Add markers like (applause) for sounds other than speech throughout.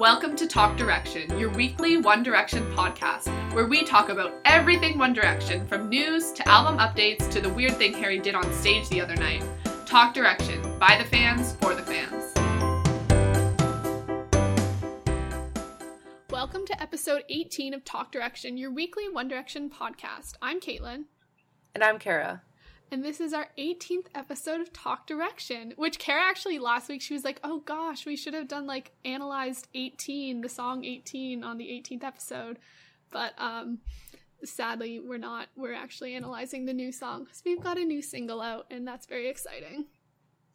Welcome to Talk Direction, your weekly One Direction podcast, where we talk about everything One Direction, from news to album updates to the weird thing Harry did on stage the other night. Talk Direction, by the fans, for the fans. Welcome to episode 18 of Talk Direction, your weekly One Direction podcast. I'm Caitlin. And I'm Kara and this is our 18th episode of Talk Direction, which Kara actually last week she was like, "Oh gosh, we should have done like analyzed 18, the song 18 on the 18th episode." But um sadly, we're not. We're actually analyzing the new song. So we've got a new single out and that's very exciting.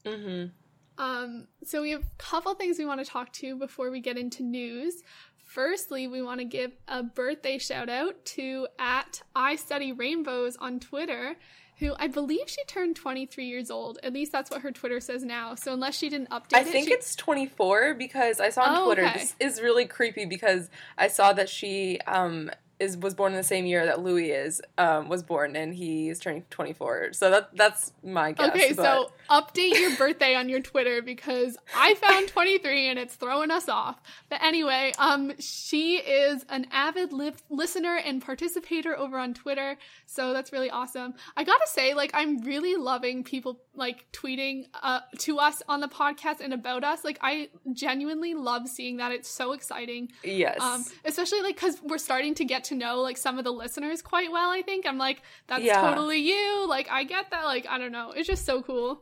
Mhm. Um so we have a couple things we want to talk to before we get into news. Firstly, we want to give a birthday shout out to at I Study Rainbows on Twitter who I believe she turned 23 years old. At least that's what her Twitter says now. So unless she didn't update I it, think she... it's 24 because I saw on oh, Twitter. Okay. This is really creepy because I saw that she um is was born in the same year that Louis is um, was born, and he's turning 24. So that that's my guess. Okay, but. so update your birthday on your Twitter because I found 23 and it's throwing us off. But anyway, um, she is an avid li- listener and participator over on Twitter, so that's really awesome. I gotta say, like, I'm really loving people like tweeting uh, to us on the podcast and about us. Like, I genuinely love seeing that. It's so exciting. Yes. Um, especially like because we're starting to get to know like some of the listeners quite well. I think I'm like, that's yeah. totally you. Like, I get that. Like, I don't know. It's just so cool.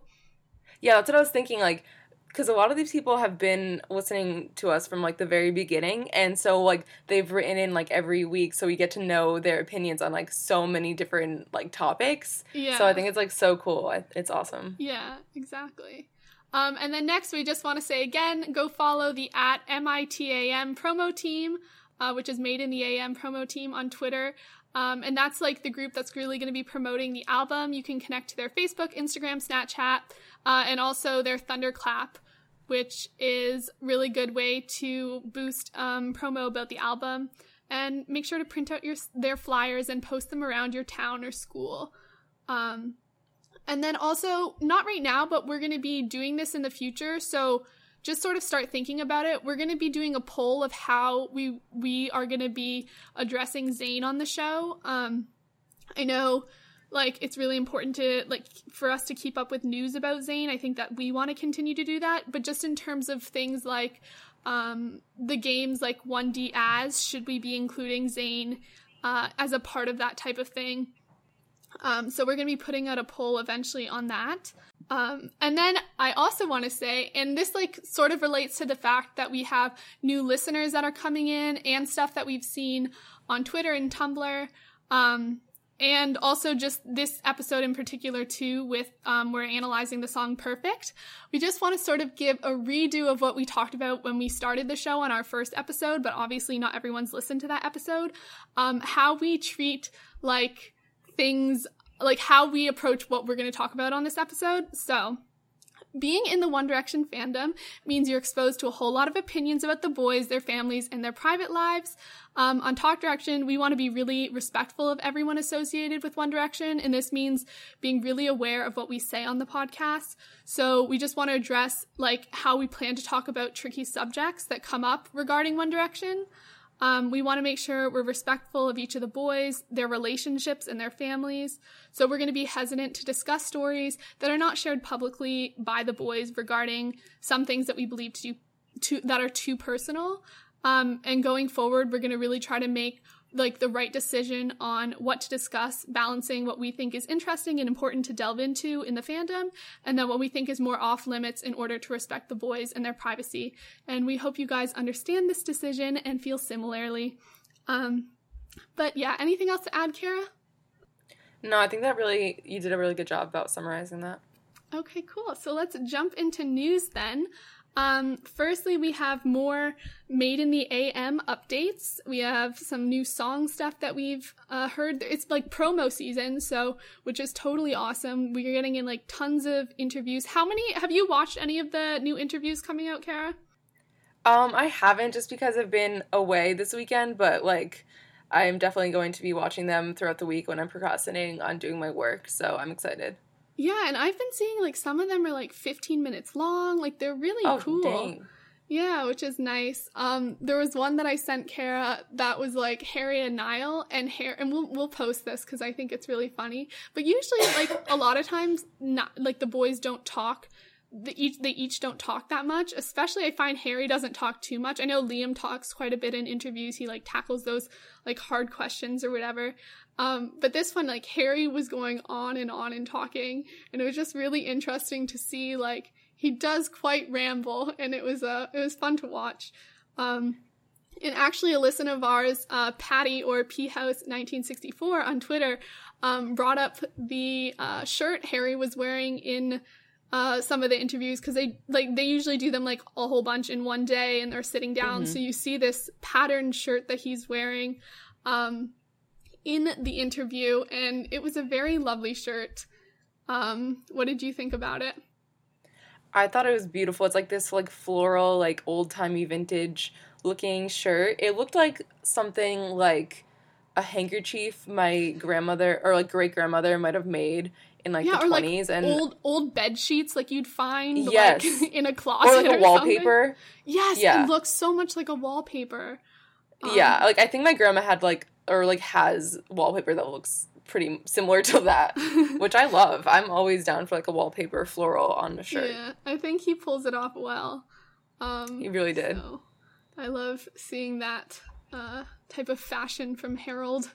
Yeah, that's what I was thinking. Like, because a lot of these people have been listening to us from like the very beginning and so like they've written in like every week so we get to know their opinions on like so many different like topics. Yeah so i think it's like so cool. It's awesome. Yeah exactly. Um, and then next we just want to say again go follow the at mitam promo team uh, which is made in the am promo team on twitter. Um, and that's like the group that's really going to be promoting the album. You can connect to their Facebook, Instagram, Snapchat, uh, and also their Thunderclap, which is really good way to boost um, promo about the album. And make sure to print out your their flyers and post them around your town or school. Um, and then also, not right now, but we're going to be doing this in the future. So just sort of start thinking about it. We're going to be doing a poll of how we we are going to be addressing Zayn on the show. Um, I know like it's really important to like for us to keep up with news about Zayn. I think that we want to continue to do that, but just in terms of things like um, the games like 1D as should we be including Zayn uh, as a part of that type of thing? Um, so we're going to be putting out a poll eventually on that. Um, and then I also want to say, and this like sort of relates to the fact that we have new listeners that are coming in and stuff that we've seen on Twitter and Tumblr. Um, and also just this episode in particular too with um, we're analyzing the song perfect we just want to sort of give a redo of what we talked about when we started the show on our first episode but obviously not everyone's listened to that episode um, how we treat like things like how we approach what we're going to talk about on this episode. So, being in the One Direction fandom means you're exposed to a whole lot of opinions about the boys, their families, and their private lives. Um, on Talk Direction, we want to be really respectful of everyone associated with One Direction, and this means being really aware of what we say on the podcast. So we just want to address like how we plan to talk about tricky subjects that come up regarding One Direction. Um, we want to make sure we're respectful of each of the boys, their relationships, and their families. So we're going to be hesitant to discuss stories that are not shared publicly by the boys regarding some things that we believe to, to that are too personal. Um, and going forward, we're going to really try to make like the right decision on what to discuss, balancing what we think is interesting and important to delve into in the fandom, and then what we think is more off limits in order to respect the boys and their privacy. And we hope you guys understand this decision and feel similarly. Um, but yeah, anything else to add, Kara? No, I think that really, you did a really good job about summarizing that. Okay, cool. So let's jump into news then. Um, firstly, we have more Made in the AM updates. We have some new song stuff that we've uh, heard. It's like promo season, so which is totally awesome. We're getting in like tons of interviews. How many have you watched any of the new interviews coming out, Kara? Um, I haven't just because I've been away this weekend, but like I'm definitely going to be watching them throughout the week when I'm procrastinating on doing my work, so I'm excited. Yeah, and I've been seeing like some of them are like 15 minutes long. Like they're really oh, cool. Dang. Yeah, which is nice. Um, there was one that I sent Kara that was like Harry and Niall and Harry, and we'll we'll post this because I think it's really funny. But usually, like a lot of times, not like the boys don't talk. The each they each don't talk that much. Especially, I find Harry doesn't talk too much. I know Liam talks quite a bit in interviews. He like tackles those like hard questions or whatever. Um, but this one, like Harry was going on and on and talking, and it was just really interesting to see like he does quite ramble, and it was uh, it was fun to watch. Um, and actually, a listener of ours, uh, Patty or P House 1964 on Twitter, um, brought up the uh, shirt Harry was wearing in uh, some of the interviews because they like they usually do them like a whole bunch in one day, and they're sitting down. Mhm. So you see this patterned shirt that he's wearing um, in the interview, and it was a very lovely shirt. Um, what did you think about it? I thought it was beautiful. It's like this like floral, like old timey vintage looking shirt. It looked like something like a handkerchief my grandmother or like great grandmother might have made in like Yeah, the or, like, twenties and old old bed sheets like you'd find Yes. like (laughs) in a closet or like a something. wallpaper. Yes, Yeah. it looks so much like a wallpaper. Um, yeah, like I think my grandma had like or like has wallpaper that looks pretty similar to that, (laughs) which I love. I'm always down for like a wallpaper floral on a shirt. Yeah, I think he pulls it off well. Um, He really did. So I love seeing that uh, type of fashion from Harold.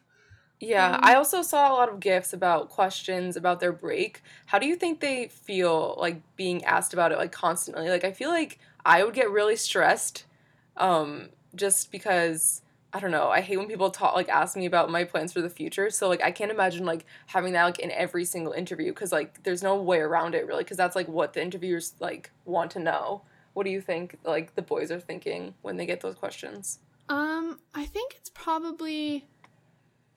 Yeah, Um, I also saw a lot of gifs about questions about their break. How do you think they feel like being asked about it like constantly? Like I feel like I would get really stressed um just because I don't know. I hate when people talk like ask me about my plans for the future. So like I can't imagine like having that like in every single interview cuz like there's no way around it really cuz that's like what the interviewers like want to know. What do you think like the boys are thinking when they get those questions? Um, I think it's probably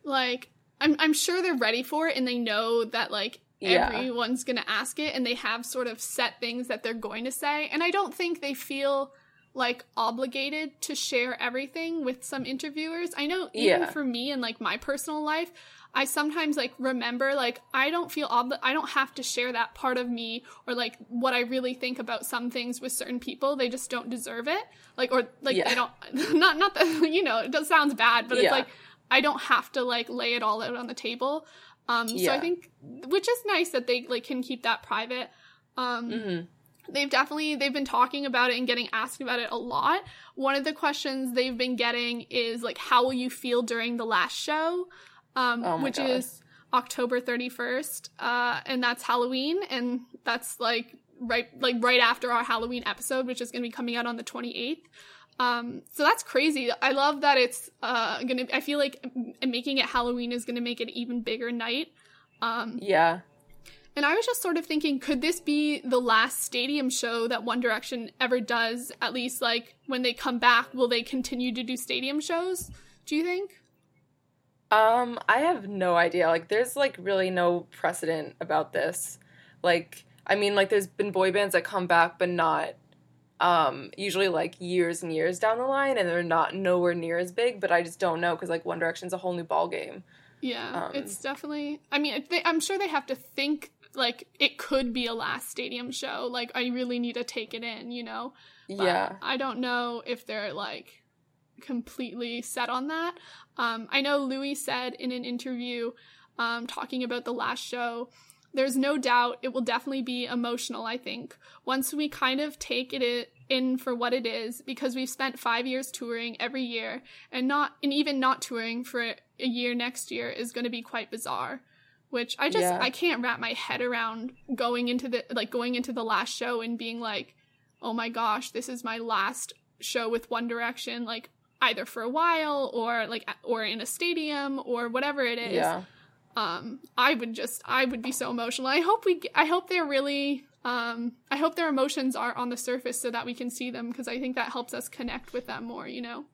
like I'm I'm sure they're ready for it and they know that like Yeah. everyone's gonna ask it and they have sort of set things that they're going to say. And I don't think they feel like obligated to share everything with some interviewers. I know even Yeah. for me and like my personal life, I sometimes like remember like I don't feel obli- I don't have to share that part of me or like what I really think about some things with certain people. They just don't deserve it. Like or like Yeah. they don't (laughs) not not that (laughs) you know, it does sounds bad, but it's like I don't have to like lay it all out on the table. Um so I think which is nice that they like can keep that private. Um Mhm. They've definitely they've been talking about it and getting asked about it a lot. One of the questions they've been getting is like how will you feel during the last show? Um, Oh my which God. is october 31st uh, and that's halloween and that's like right like right after our halloween episode which is going to be coming out on the 28th um, so that's crazy. I love that it's uh, gonna i feel like making it halloween is gonna make it an even bigger night. Um, Yeah. And I was just sort of thinking, could this be the last stadium show that One Direction ever does? At least, like, when they come back, will they continue to do stadium shows? Do you think? Um, I have no idea. Like, there's like really no precedent about this. Like, I mean, like, there's been boy bands that come back, but not, um, usually like years and years down the line, and they're not nowhere near as big. But I just don't know because like One Direction's a whole new ball game. Yeah, Um, it's definitely. I mean, they, I'm sure they have to think like it could be a last stadium show. Like, I really need to take it in, you know. But yeah. I don't know if they're like completely set on that. Um, I know Louis said in an interview um, talking about the last show, there's no doubt it will definitely be emotional, I think. Once we kind of take it in for what it is, because we've spent five years touring every year, and not and even not touring for a year next year is going to be quite bizarre. Which I just Yeah. I can't wrap my head around going into the like going into the last show and being like, oh my gosh, this is my last show with One Direction, like either for a while or like or in a stadium or whatever it is. Yeah. Um, I would just I would be so emotional. I hope we I hope they're really um I hope their emotions are on the surface so that we can see them because I think that helps us connect with them more, you know.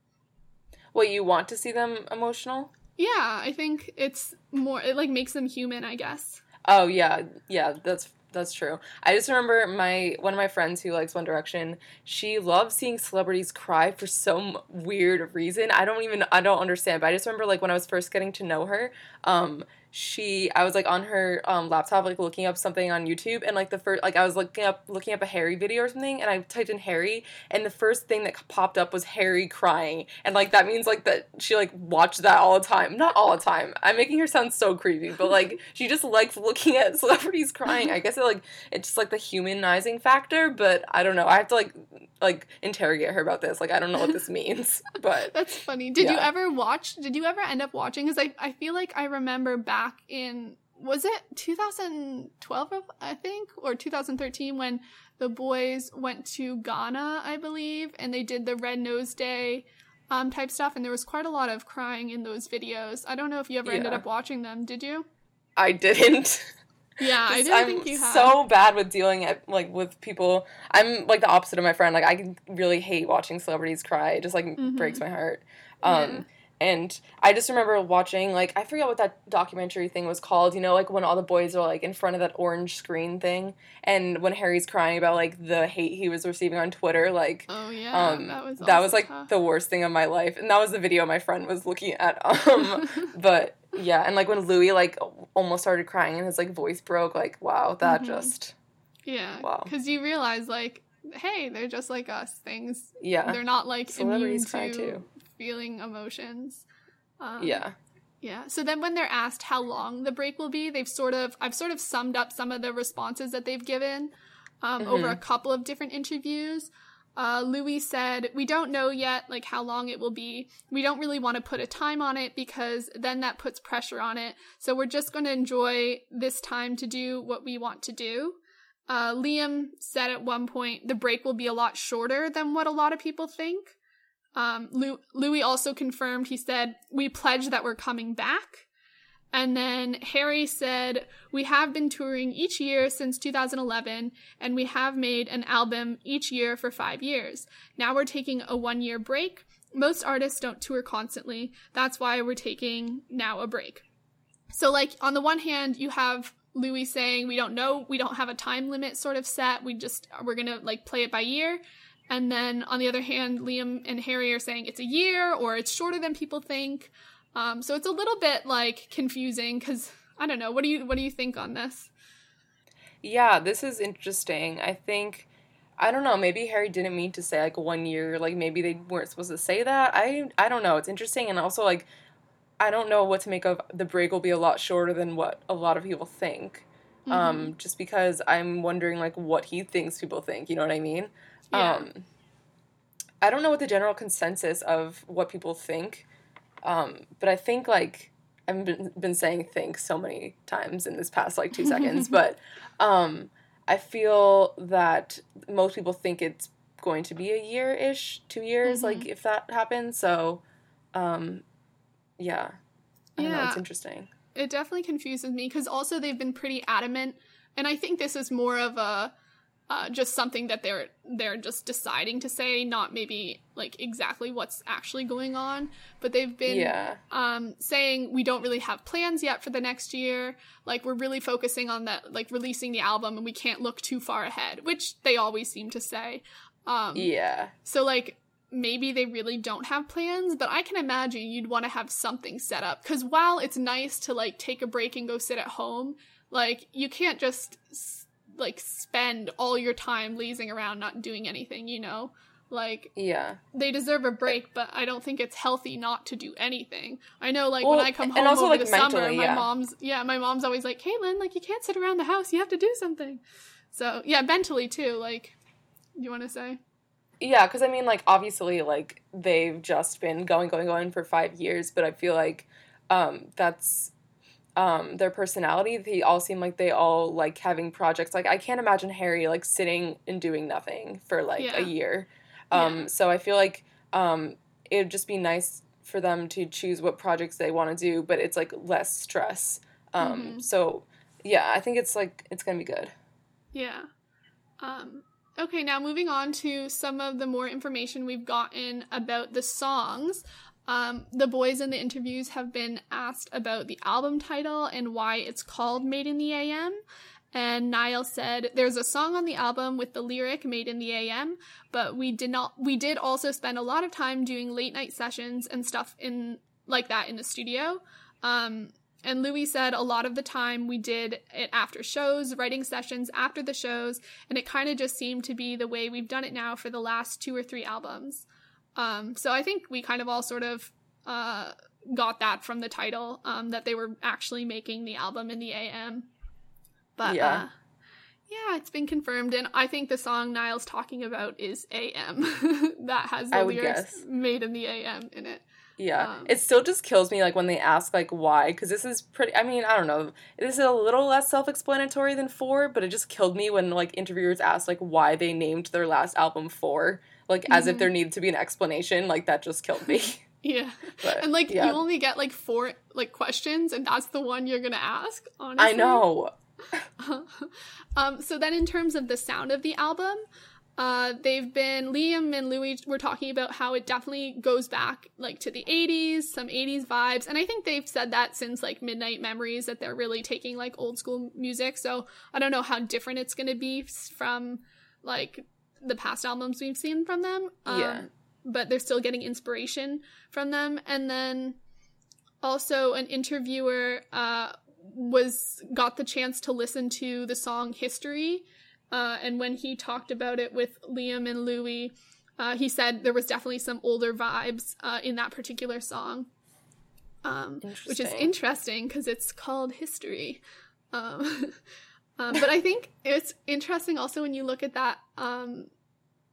What you want to see them emotional? Yeah, I think it's more it like makes them human, I guess. Oh yeah, yeah, that's that's true. I just remember my one of my friends who likes One Direction. She loves seeing celebrities cry for some weird reason. I don't even I don't understand. But I just remember like when I was first getting to know her, um, she I was like on her um, laptop like looking up something on YouTube and like the first like I was looking up looking up a Harry video or something and I typed in Harry and the first thing that popped up was Harry crying and like that means like that she like watched that all the time. Not all the time. I'm making her sound so creepy but like (laughs) she just likes looking at celebrities crying. I guess it like it's just like the humanizing factor but I don't know. I have to like like interrogate her about this. Like I don't know what this (laughs) means but that's funny. Did yeah. you ever watch did you ever end up watching? Because I, I feel like I remember back back in was it 2012 I think or 2013 when the boys went to Ghana I believe and they did the red nose day um, type stuff and there was quite a lot of crying in those videos. I don't know if you ever yeah. ended up watching them. Did you? I didn't. Yeah, I (laughs) didn't I'm think you had. so bad with dealing at, like with people. I'm like the opposite of my friend. Like I really hate watching celebrities cry. It just like mm-hmm. breaks my heart. Um, yeah. And I just remember watching, like, I forget what that documentary thing was called, you know, like when all the boys are like in front of that orange screen thing. And when Harry's crying about like the hate he was receiving on Twitter, like, oh, yeah. Um, that was, that was like tough. the worst thing of my life. And that was the video my friend was looking at. (laughs) Um, (laughs) but yeah. And like when Louis like almost started crying and his like voice broke, like, wow, that mm-hmm. just. Yeah. Wow. Because you realize, like, hey, they're just like us. Things. Yeah. They're not like immune cry to too feeling emotions. Um, yeah. Yeah. So then when they're asked how long the break will be, they've sort of I've sort of summed up some of the responses that they've given um, mm-hmm. over a couple of different interviews. Uh, Louis said, "We don't know yet, like how long it will be. We don't really want to put a time on it because then that puts pressure on it. So we're just going to enjoy this time to do what we want to do." Uh, Liam said at one point, "The break will be a lot shorter than what a lot of people think." Um, Louis also confirmed, he said, We pledge that we're coming back. And then Harry said, We have been touring each year since 2011, and we have made an album each year for five years. Now we're taking a one year break. Most artists don't tour constantly. That's why we're taking now a break. So, like, on the one hand, you have Louis saying, We don't know, we don't have a time limit sort of set. We just, we're gonna, like, play it by year. And then on the other hand, Liam and Harry are saying it's a year or it's shorter than people think. Um, so it's a little bit like confusing because I don't know. What do you what do you think on this? Yeah, this is interesting. I think I don't know. Maybe Harry didn't mean to say like one year. Like maybe they weren't supposed to say that. I I don't know. It's interesting and also like I don't know what to make of the break will be a lot shorter than what a lot of people think. Mm-hmm. Um, just because I'm wondering like what he thinks people think. You know what I mean? Yeah. Um, I don't know what the general consensus of what people think, um, but I think like I've been, been saying think so many times in this past like two (laughs) seconds, but um, I feel that most people think it's going to be a year ish, two years, mm-hmm. like if that happens. So, um, yeah, I yeah. know it's interesting. It definitely confuses me because also they've been pretty adamant, and I think this is more of a uh, just something that they're they're just deciding to say, not maybe like exactly what's actually going on. But they've been yeah. um, saying we don't really have plans yet for the next year. Like we're really focusing on that, like releasing the album, and we can't look too far ahead, which they always seem to say. Um, yeah. So like maybe they really don't have plans, but I can imagine you'd want to have something set up because while it's nice to like take a break and go sit at home, like you can't just like spend all your time lazing around not doing anything, you know? Like yeah, they deserve a break, but I don't think it's healthy not to do anything. I know, like well, when I come home also, over like, the summer, my yeah. mom's yeah, my mom's always like, "Caitlin, like you can't sit around the house. You have to do something." So yeah, mentally too. Like, you want to say? Yeah, because I mean, like obviously, like they've just been going, going, going for five years, but I feel like um, that's um, their personality, they all seem like they all like having projects. Like I can't imagine Harry like sitting and doing nothing for like yeah. a year. Um, yeah. So I feel like um, it would just be nice for them to choose what projects they want to do, but it's like less stress. Um, mm-hmm. So yeah, I think it's like it's gonna be good. Yeah. Um, okay, now moving on to some of the more information we've gotten about the songs. Um, the boys in the interviews have been asked about the album title and why it's called Made in the AM. And Niall said, "There's a song on the album with the lyric "Made in the AM," but we did not. We did also spend a lot of time doing late night sessions and stuff in like that in the studio. Um, and Louis said a lot of the time we did it after shows, writing sessions after the shows, and it kind of just seemed to be the way we've done it now for the last two or three albums. Um, so I think we kind of all sort of uh, got that from the title um, that they were actually making the album in the AM. But yeah. Uh, yeah, it's been confirmed, and I think the song Niall's talking about is AM. (laughs) that has the lyrics guess. made in the AM in it. Yeah, um, it still just kills me like when they ask like why, because this is pretty. I mean, I don't know. This is a little less self-explanatory than four, but it just killed me when like interviewers asked like why they named their last album four, like mm-hmm. as if mm-hmm. there needed to be an explanation. Like that just killed me. (laughs) yeah, (laughs) but, and like yeah. you only get like four like questions, and that's the one you're gonna ask. Honestly, I know. (laughs) um. So then, in terms of the sound of the album, uh, they've been Liam and Louis were talking about how it definitely goes back like to the 80s, some 80s vibes, and I think they've said that since like Midnight Memories that they're really taking like old school music. So I don't know how different it's going to be from like the past albums we've seen from them. Um, yeah. But they're still getting inspiration from them, and then also an interviewer uh, was got the chance to listen to the song History uh, and when he talked about it with Liam and Louis, uh, he said there was definitely some older vibes uh, in that particular song, um, which is interesting because it's called History. Um, (laughs) um, but I think it's interesting also when you look at that um,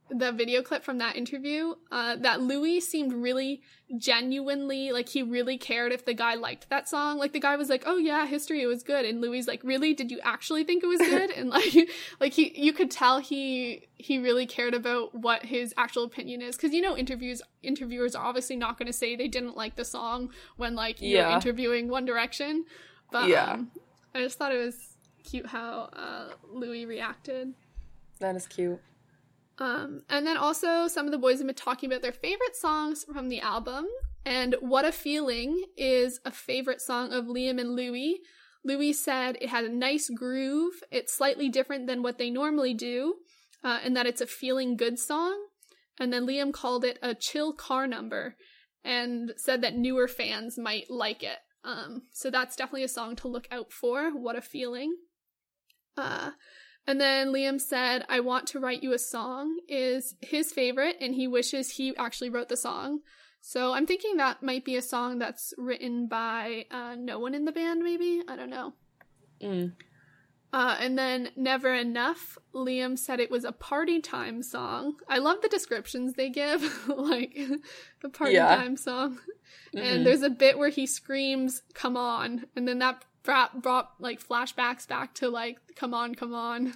the video clip from that interview uh, that Louis seemed really genuinely like he really cared if the guy liked that song. Like the guy was like, "Oh yeah, history it was good," and Louis like, "Really? Did you actually think it was (laughs) good?" and like, (laughs) like he you could tell he he really cared about what his actual opinion is because you know interviews interviewers are obviously not going to say they didn't like the song when like you're yeah. interviewing One Direction, but yeah, um, I just thought it was cute how uh, Louis reacted. That is cute. Um, and then also, some of the boys have been talking about their favorite songs from the album. And What a Feeling is a favorite song of Liam and Louis. Louis said it had a nice groove, it's slightly different than what they normally do, uh, and that it's a feeling good song. And then Liam called it a chill car number and said that newer fans might like it. Um, so that's definitely a song to look out for. What a feeling. Uh, and then Liam said, I want to write you a song is his favorite, and he wishes he actually wrote the song. So I'm thinking that might be a song that's written by uh, no one in the band, maybe? I don't know. Mm. Uh, and then Never Enough, Liam said it was a party time song. I love the descriptions they give, (laughs) like the party yeah. time song. Mm-hmm. And there's a bit where he screams, Come on. And then that brought, brought like flashbacks back to like come on come on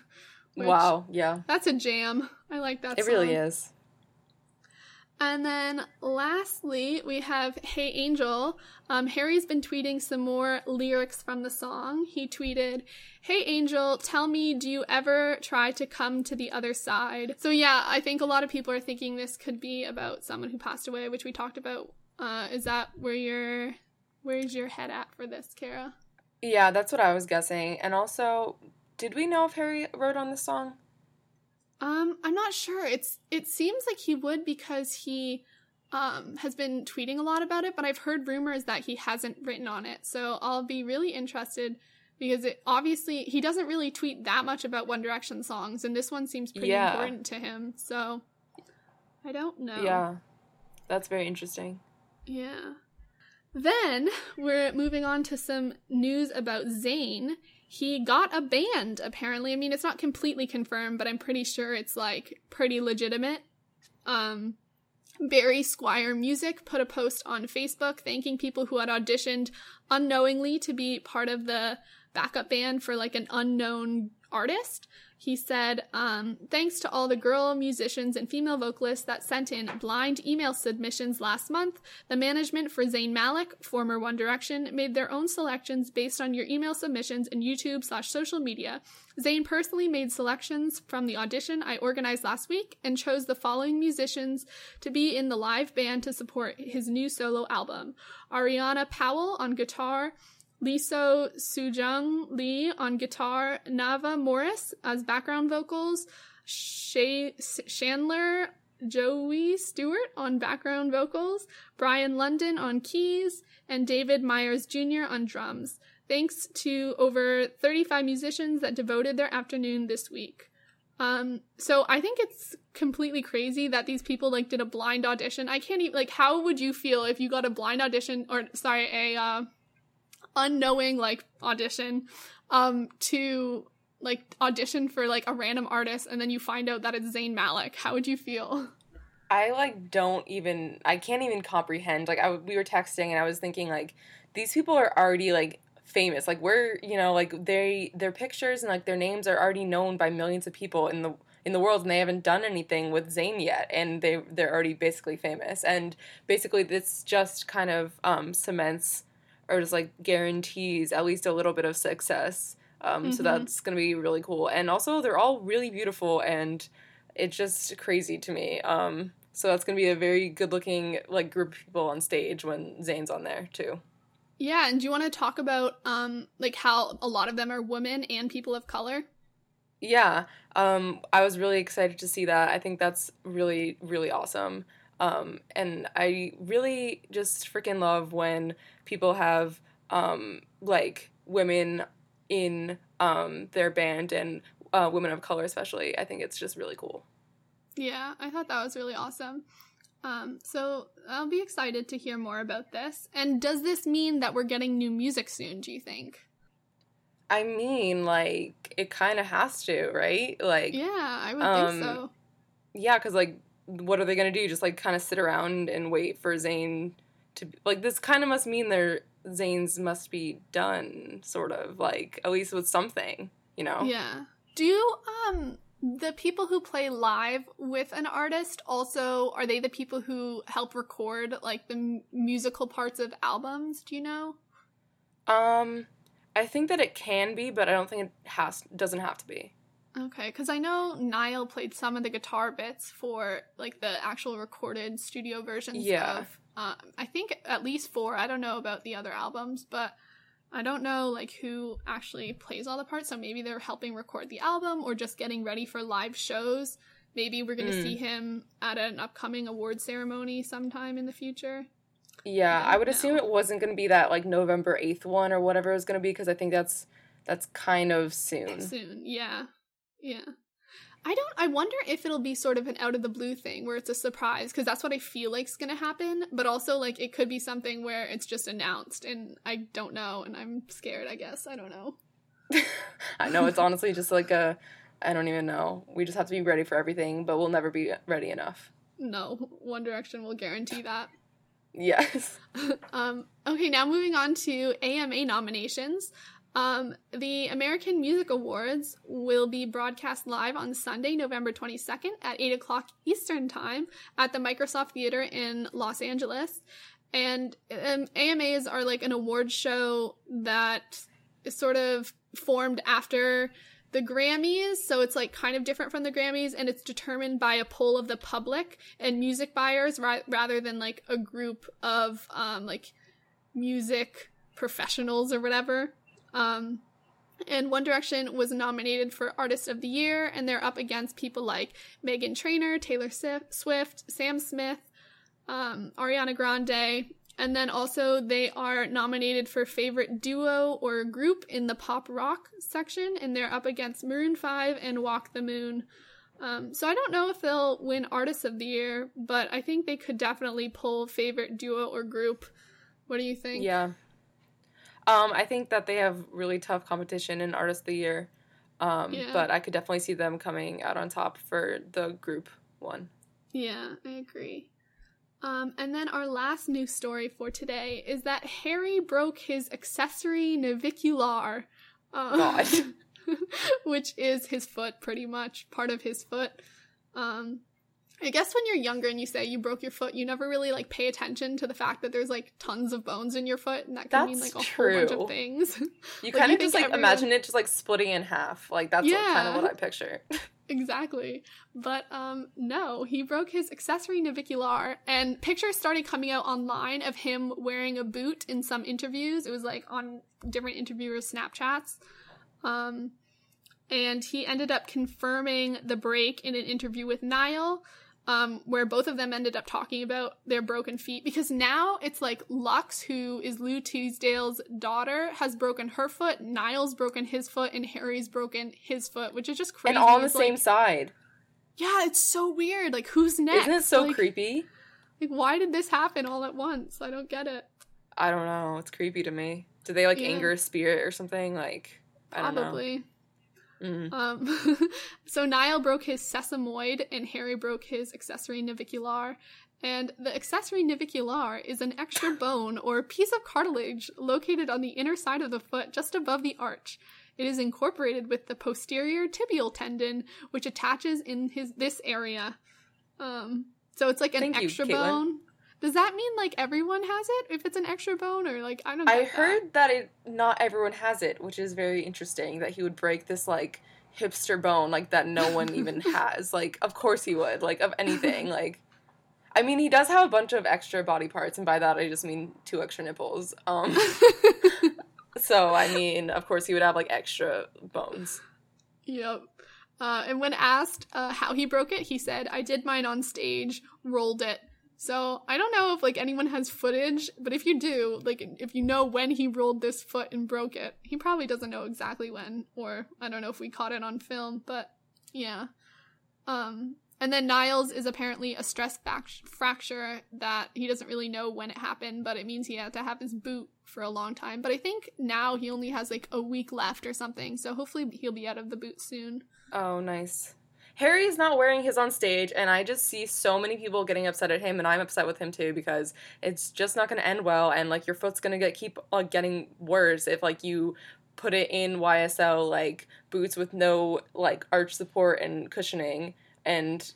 wow yeah that's a jam i like that it song. really is and then lastly, we have Hey Angel. Um, Harry's been tweeting some more lyrics from the song. He tweeted, Hey Angel, tell me, do you ever try to come to the other side? So, yeah, I think a lot of people are thinking this could be about someone who passed away, which we talked about. Uh, is that where your where's your head at for this, Kara? Yeah, that's what I was guessing. And also, did we know if Harry wrote on this song? Um, I'm not sure. It's it seems like he would because he um has been tweeting a lot about it, but I've heard rumors that he hasn't written on it. So I'll be really interested because it obviously he doesn't really tweet that much about One Direction songs, and this one seems pretty yeah. important to him. So I don't know. Yeah, that's very interesting. Yeah. Then we're moving on to some news about Zayn. He got a band, apparently. I mean, it's not completely confirmed, but I'm pretty sure it's like pretty legitimate. Um, Barry Squire Music put a post on Facebook thanking people who had auditioned unknowingly to be part of the backup band for like an unknown artist. He said, um, thanks to all the girl musicians and female vocalists that sent in blind email submissions last month, the management for Zayn Malik, former One Direction, made their own selections based on your email submissions and YouTube slash social media. Zayn personally made selections from the audition I organized last week and chose the following musicians to be in the live band to support his new solo album. Ariana Powell on guitar, Liso Sujung Lee on guitar, Nava Morris as background vocals, Shay- Chandler Joey Stewart on background vocals, Brian London on keys, and David Myers Jr. on drums. Thanks to over 35 musicians that devoted their afternoon this week. Um, so I think it's completely crazy that these people like did a blind audition. I can't even like how would you feel if you got a blind audition or sorry, a uh unknowing like audition um to like audition for like a random artist and then you find out that it's Zayn Malik. How would you feel? I like don't even I can't even comprehend. Like I we were texting and I was thinking like these people are already like famous. Like we're, you know, like they their pictures and like their names are already known by millions of people in the in the world and they haven't done anything with Zayn yet and they they're already basically famous. And basically this just kind of um cements or just like guarantees at least a little bit of success. Um mm-hmm. so that's going to be really cool. And also they're all really beautiful and it's just crazy to me. Um so that's going to be a very good looking like group of people on stage when Zayn's on there too. Yeah, and do you want to talk about um like how a lot of them are women and people of color? Yeah. Um I was really excited to see that. I think that's really really awesome. Um and I really just freaking love when people have um like women in um their band and uh, women of color especially. I think it's just really cool. Yeah, I thought that was really awesome. Um, so I'll be excited to hear more about this. And does this mean that we're getting new music soon, do you think? I mean, like, it kind of has to, right? Like, yeah, I would um, think so. Yeah, because, like, what are they going to do? Just, like, kind of sit around and wait for Zayn to, like, this kind of must mean their Zayn's must be done, sort of, like, at least with something, you know? Yeah. Do you, um, the people who play live with an artist also are they the people who help record like the m- musical parts of albums do you know um i think that it can be but i don't think it has doesn't have to be okay because i know niall played some of the guitar bits for like the actual recorded studio versions yeah. of uh, i think at least four i don't know about the other albums but I don't know like who actually plays all the parts, so maybe they're helping record the album or just getting ready for live shows. Maybe we're going to mm. see him at an upcoming award ceremony sometime in the future. Yeah, I, I would know. assume it wasn't going to be that like November 8th one or whatever it was going to be because I think that's that's kind of soon. Soon. Yeah. Yeah. I don't. I wonder if it'll be sort of an out of the blue thing where it's a surprise because that's what I feel like's gonna happen. But also, like, it could be something where it's just announced and I don't know, and I'm scared. I guess I don't know. (laughs) I know it's honestly just like a. I don't even know. We just have to be ready for everything, but we'll never be ready enough. No, One Direction will guarantee that. (laughs) Yes. (laughs) um, okay, now moving on to AMA nominations. Um, the American Music Awards will be broadcast live on Sunday, November 22nd at 8 o'clock Eastern Time at the Microsoft Theater in Los Angeles. And um, AMAs are like an award show that is sort of formed after the Grammys, so it's like kind of different from the Grammys, and it's determined by a poll of the public and music buyers ra- rather than like a group of um, like music professionals or whatever. Um, and One Direction was nominated for Artist of the Year, and they're up against people like Meghan Trainor, Taylor Swift, Sam Smith, um, Ariana Grande, and then also they are nominated for Favorite Duo or Group in the Pop Rock section, and they're up against Maroon 5 and Walk the Moon. Um, so I don't know if they'll win Artist of the Year, but I think they could definitely pull Favorite Duo or Group. What do you think? Yeah, um, I think that they have really tough competition in Artist of the Year. Um, yeah. But I could definitely see them coming out on top for the group one. Yeah, I agree. Um, and then our last news story for today is that Harry broke his accessory navicular. God. (laughs) which is his foot, pretty much, part of his foot. Um, I guess when you're younger and you say you broke your foot, you never really like pay attention to the fact that there's like tons of bones in your foot, and that can that's mean like a true. whole bunch of things. (laughs) You like, kind of just like everyone... imagine it just like splitting in half. Like that's yeah. kind of what I picture. (laughs) exactly, but um, no, he broke his accessory navicular, and pictures started coming out online of him wearing a boot in some interviews. It was like on different interviewers' Snapchats. Um, and he ended up confirming the break in an interview with Niall. Um, where both of them ended up talking about their broken feet because now it's like Lux, who is Lou Teasdale's daughter, has broken her foot, Niall's broken his foot, and Harry's broken his foot, which is just crazy. And all on the It's same like, side. Yeah, it's so weird. Like, who's next? Isn't it so Like- creepy? Like, why did this happen all at once? I don't get it. I don't know. It's creepy to me. Do they like Yeah. anger a spirit or something? Like I don't know. Probably. Mm. Um, (laughs) so Niall broke his sesamoid and Harry broke his accessory navicular. And the accessory navicular is an extra (laughs) bone or piece of cartilage located on the inner side of the foot just above the arch. It is incorporated with the posterior tibial tendon, which attaches in his this area. Um, so it's like an Thank extra Caitlin. bone. Does that mean like everyone has it if it's an extra bone or like I don't I that. heard that it not everyone has it, which is very interesting. That he would break this like hipster bone like that no one even (laughs) has. Like of course he would. Like of anything. Like I mean he does have a bunch of extra body parts, and by that I just mean two extra nipples. Um (laughs) so I mean of course he would have like extra bones. Yep. Uh, and when asked uh, how he broke it, he said, "I did mine on stage, rolled it." So I don't know if like anyone has footage, but if you do, like if you know when he rolled this foot and broke it, he probably doesn't know exactly when, or I don't know if we caught it on film, but yeah. Um, and then Niall's is apparently a stress fracture that he doesn't really know when it happened, but it means he had to have his boot for a long time. But I think now he only has like a week left or something, so hopefully he'll be out of the boot soon. Oh, nice. Harry's not wearing his on stage, and I just see so many people getting upset at him, and I'm upset with him too because it's just not going to end well, and like your foot's going to get keep like getting worse if like you put it in YSL like boots with no like arch support and cushioning, and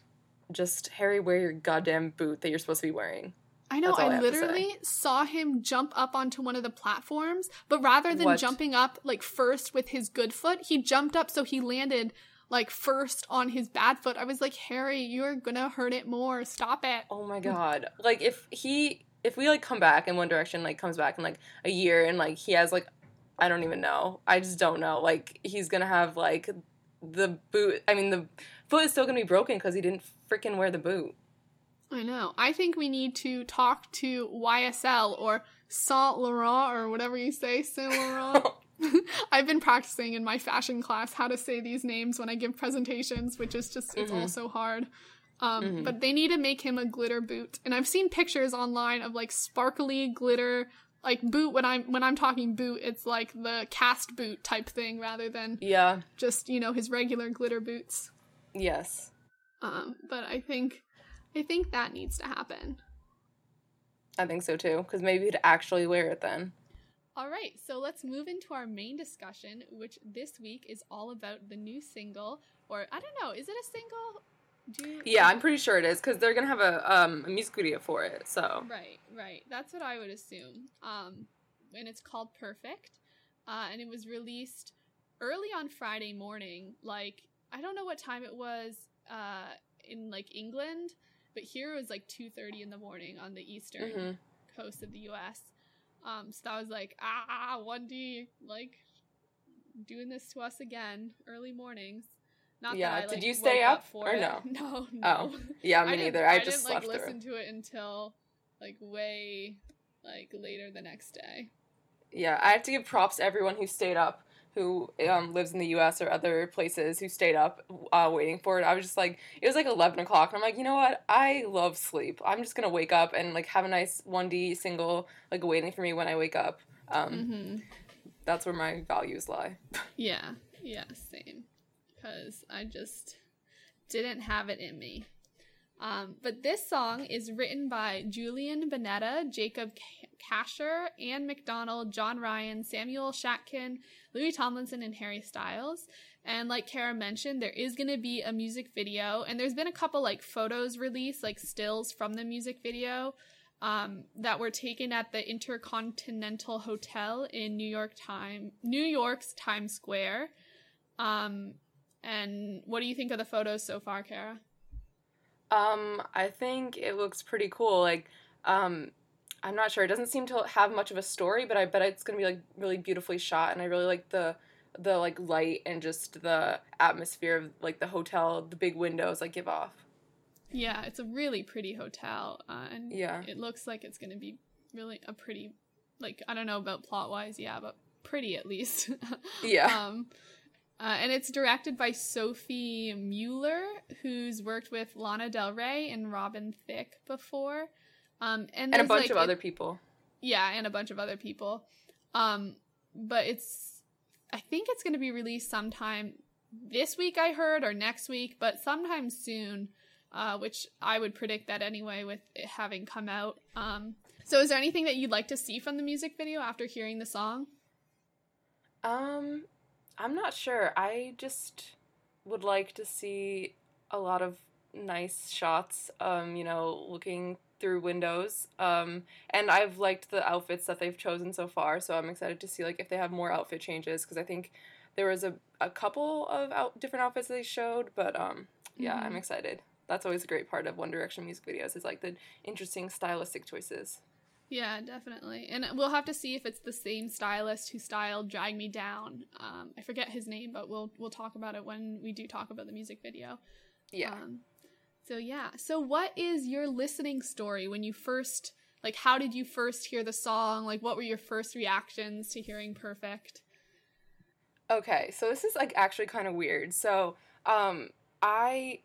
just Harry wear your goddamn boot that you're supposed to be wearing. I know. I I have to say. literally saw him jump up onto one of the platforms, but rather than What? jumping up like first with his good foot, he jumped up so he landed like first on his bad foot. I was like, Harry, you're gonna hurt it more. Stop it. Oh my god. Like if he if we like come back in One Direction like comes back in like a year and like he has like I don't even know. I just don't know. Like he's to have like the boot I mean the foot is still to be broken cuz he didn't freaking wear the boot. I know. I think we need to talk to YSL or Saint Laurent or whatever you say, Saint Laurent. (laughs) (laughs) I've been practicing in my fashion class how to say these names when I give presentations, which is just it's all Mhm. so hard. Um, Mhm. But they need to make him a glitter boot, and I've seen pictures online of like sparkly glitter like boot. When I'm when I'm talking boot, it's like the cast boot type thing rather than yeah. just you know his regular glitter boots. Yes. Um, but I think I think that needs to happen. I think so too cuz maybe he'd actually wear it then. All right, so let's move into our main discussion, which this week is all about the new single, or I don't know, is it a single? Do you, Yeah, I'm pretty sure it is cuz they're going to have a um a music video for it. So, Right, right. That's what I would assume. Um, and it's called Perfect, uh, and it was released early on Friday morning. Like I don't know what time it was uh, in like England, but here it was like two thirty in the morning on the eastern mhm. coast of the U.S. Um, so I was like, ah, one D, like doing this to us again, early mornings. Not Yeah, that I, did you stay woke up for or it. no? No, (laughs) no. Oh, Yeah, me I neither. I, I just didn't like listen through. to it until like way like later the next day. Yeah, I have to give props to everyone who stayed up, who um, lives in the U.S. or other places who stayed up uh, waiting for it. I was just like, it was like eleven o'clock, and I'm like, you know what? I love sleep. I'm just gonna wake up and like have a nice one D single like waiting for me when I wake up. Um, Mm-hmm. That's where my values lie. (laughs) Yeah, yeah, same. Because I just didn't have it in me. Um, but this song is written by Julian Bunetta, Jacob Kasher, Anne McDonald, John Ryan, Samuel Shatkin, Louis Tomlinson, and Harry Styles. And like Kara mentioned, there is going to be a music video, and there's been a couple like photos released, like stills from the music video, um, that were taken at the Intercontinental Hotel in New York time New York's Times Square. Um, and what do you think of the photos so far, Kara? Um, I think it looks pretty cool. Like, um, I'm not sure. It doesn't seem to have much of a story, but I bet it's gonna be like really beautifully shot, and I really like the the like light and just the atmosphere of like the hotel, the big windows like give off. Yeah, it's a really pretty hotel, uh, and Yeah. it looks like it's gonna be really a pretty, like I don't know about plot wise, yeah, but pretty at least. (laughs) Yeah. um, uh, and it's directed by Sophie Muller, who's worked with Lana Del Rey and Robin Thicke before, um, and and a bunch like, of it- other people. yeah, and a bunch of other people. Um, but it's I think it's going to be released sometime this week I heard or next week, but sometime soon. Uh, which I would predict that anyway with it having come out. Um, so is there anything that you'd like to see from the music video after hearing the song? Um, I'm not sure. I just would like to see a lot of nice shots. Um, you know, looking through windows. Um, and I've liked the outfits that they've chosen so far. So I'm excited to see like if they have more outfit changes because I think there was a, a couple of out different outfits they showed. But um, yeah, I'm Mhm. excited. That's always a great part of One Direction music videos is like the interesting stylistic choices. Yeah, definitely. And we'll have to see if it's the same stylist who styled "Drag Me Down." Um, I forget his name, but we'll we'll talk about it when we do talk about the music video. Yeah. Um, so yeah. So what is your listening story when you first like? How did you first hear the song? Like, what were your first reactions to hearing "Perfect"? Okay, so this is like actually kind of weird. So, um, I,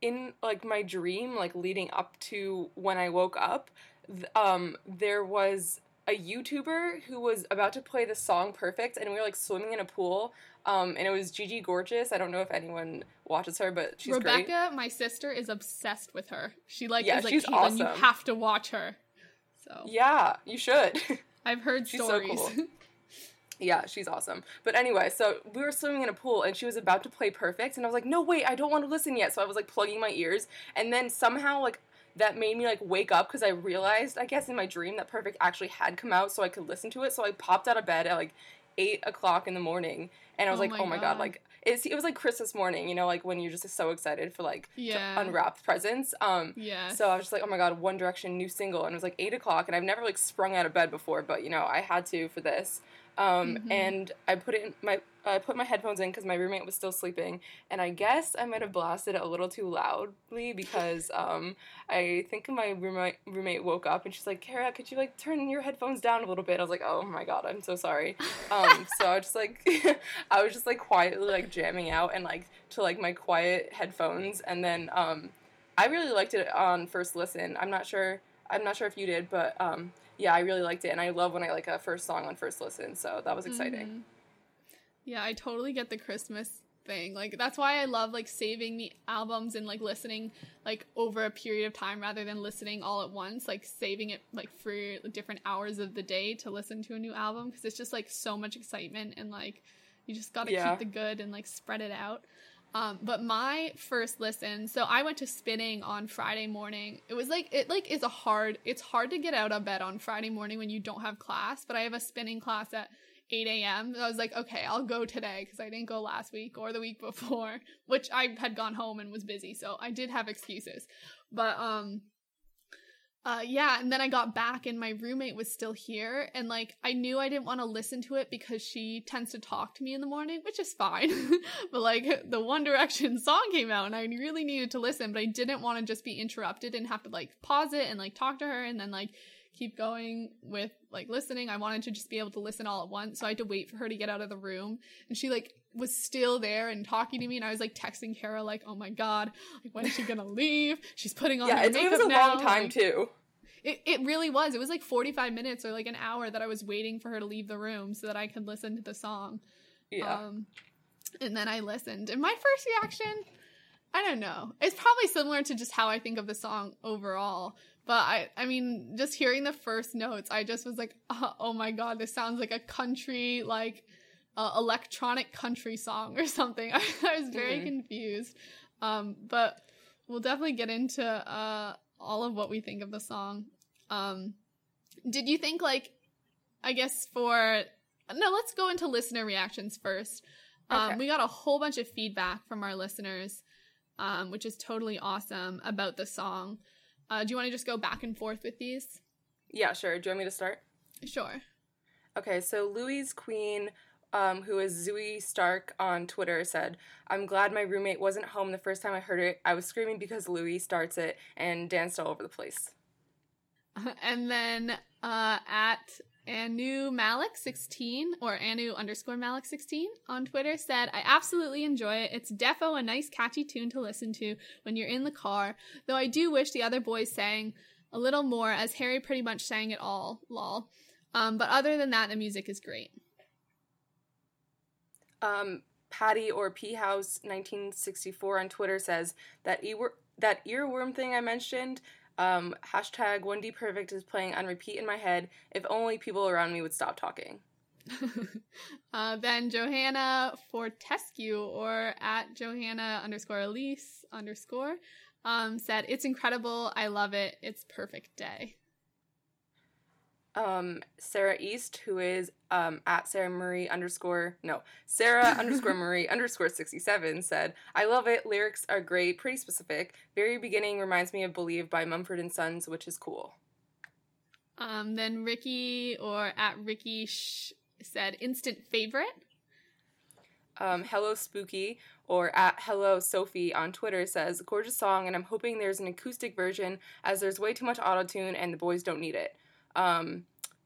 in like my dream, like leading up to when I woke up, th- um, there was a YouTuber who was about to play the song "Perfect," and we were like swimming in a pool. Um, and it was Gigi Gorgeous. I don't know if anyone watches her, but she's great. Rebecca, my sister, is obsessed with her. She like Yeah, is like she's Caitlin, you have to watch her. So Yeah, you should. (laughs) I've heard She's so stories. cool. (laughs) Yeah, she's awesome. But anyway, so we were swimming in a pool and she was about to play perfect and I was like, "No, wait, I don't want to listen yet." So I was like plugging my ears and then somehow like that made me like wake up because I realized, I guess in my dream, that perfect actually had come out so I could listen to it. So I popped out of bed at like eight o'clock in the morning and I was Oh like, my "Oh my God. god!" Like it's, it was like Christmas morning, you know, like when you're just so excited for like Yeah. to unwrap presents. Um, yeah. so I was just like, oh my god, One Direction new single, and it was like eight o'clock, and I've never like sprung out of bed before, but you know I had to for this. Um, Mhm. And I put it in my I put my headphones in because my roommate was still sleeping, and I guess I might have blasted it a little too loudly because um, I think my roommate roommate woke up and she's like, Kara, could you like turn your headphones down a little bit? I was like, oh my god, I'm so sorry. Um, (laughs) so I was just like, (laughs) I was just like quietly like jamming out and like to like my quiet headphones, and then um, I really liked it on first listen. I'm not sure. I'm not sure if you did, but um, yeah, I really liked it, and I love when I like a first song on first listen. So that was exciting. Mhm. Yeah, I totally get the Christmas thing. Like that's why I love like saving the albums and like listening like over a period of time rather than listening all at once, like saving it like for different hours of the day to listen to a new album because it's just like so much excitement and like you just got to Yeah. keep the good and like spread it out. Um, but my first listen, so I went to spinning on Friday morning. It was like it like is a hard. It's hard to get out of bed on Friday morning when you don't have class. But I have a spinning class at 8 a.m. I was like, okay, I'll go today because I didn't go last week or the week before, (laughs) which I had gone home and was busy, so I did have excuses. But um, uh, yeah, and then I got back and my roommate was still here, and like I knew I didn't want to listen to it because she tends to talk to me in the morning, which is fine. (laughs) but like the One Direction (laughs) song came out, and I really needed to listen, but I didn't want to just be interrupted and have to like pause it and like talk to her and then like keep going with like listening. I wanted to just be able to listen all at once, so I had to wait for her to get out of the room, and she like was still there and talking to me, and I was like texting Kara like, "Oh my god, like when is she gonna leave? She's putting on Yeah, her it, it was a now." long time like- too. it, it really was. It was like 45 minutes or like an hour that I was waiting for her to leave the room so that I could listen to the song. Yeah. Um, and then I listened. And my first reaction, I don't know. It's probably similar to just how I think of the song overall. But I, I mean, just hearing the first notes, I just was like, oh, (laughs) oh my god, this sounds like a country, like uh, electronic country song or (laughs) something. (laughs) I, was very Mhm. confused. Um, but we'll definitely get into uh, all of what we think of the song. Um, did you think like, I guess for no, let's go into listener reactions first. Um, Okay. We got a whole bunch of feedback from our listeners, um, which is totally awesome about the song. Uh, do you want to just go back and forth with these? yeah, sure. Do you want me to start? Sure. Okay, so Louis Queen um, who is Zooey Stark on Twitter, said, I'm glad my roommate wasn't home the first time I heard it. I was screaming because Louis starts it and danced all over the place. (laughs) And then uh, at Anu Malik 16 or Anu underscore Malik 16 on Twitter said, I absolutely enjoy it. It's defo a nice catchy tune to listen to when you're in the car, though I do wish the other boys sang a little more as Harry pretty much sang it all, lol. Um, but other than that, the music is great. Um, Patty or P House 1964 on Twitter says that ear- that earworm thing I mentioned. Um, hashtag 1D Perfect is playing on repeat in my head. If only people around me would stop talking. (laughs) uh, then Johanna Fortescue or at Johanna underscore Elise underscore um, said, It's incredible. I love it. It's perfect day um, Sarah East, who is um, at Sarah Marie underscore, no, Sarah (laughs) underscore Marie underscore 67 said, I love it. Lyrics are great, pretty specific. Very beginning reminds me of Believe by Mumford and Sons, which is cool. Um, then Ricky or at Ricky Sh- said, instant favorite. Um, Hello Spooky or at Hello Sophie on Twitter says, gorgeous song, and I'm hoping there's an acoustic version as there's way too much autotune and the boys don't need it. Um,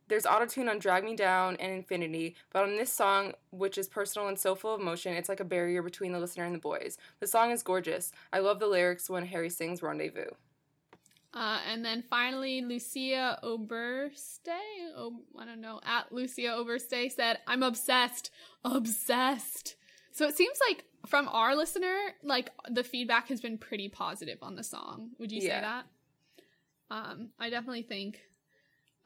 there's autotune on Drag Me Down and Infinity, but on this song, which is personal and so full of emotion, it's like a barrier between the listener and the boys. The song is gorgeous. I love the lyrics when Harry sings Rendezvous. Uh, and then finally, Lucia Oberste, oh, I don't know, at Lucia Oberste said, I'm obsessed, obsessed. So it seems like from our listener, like the feedback has been pretty positive on the song. Would you yeah. say that? Um, I definitely think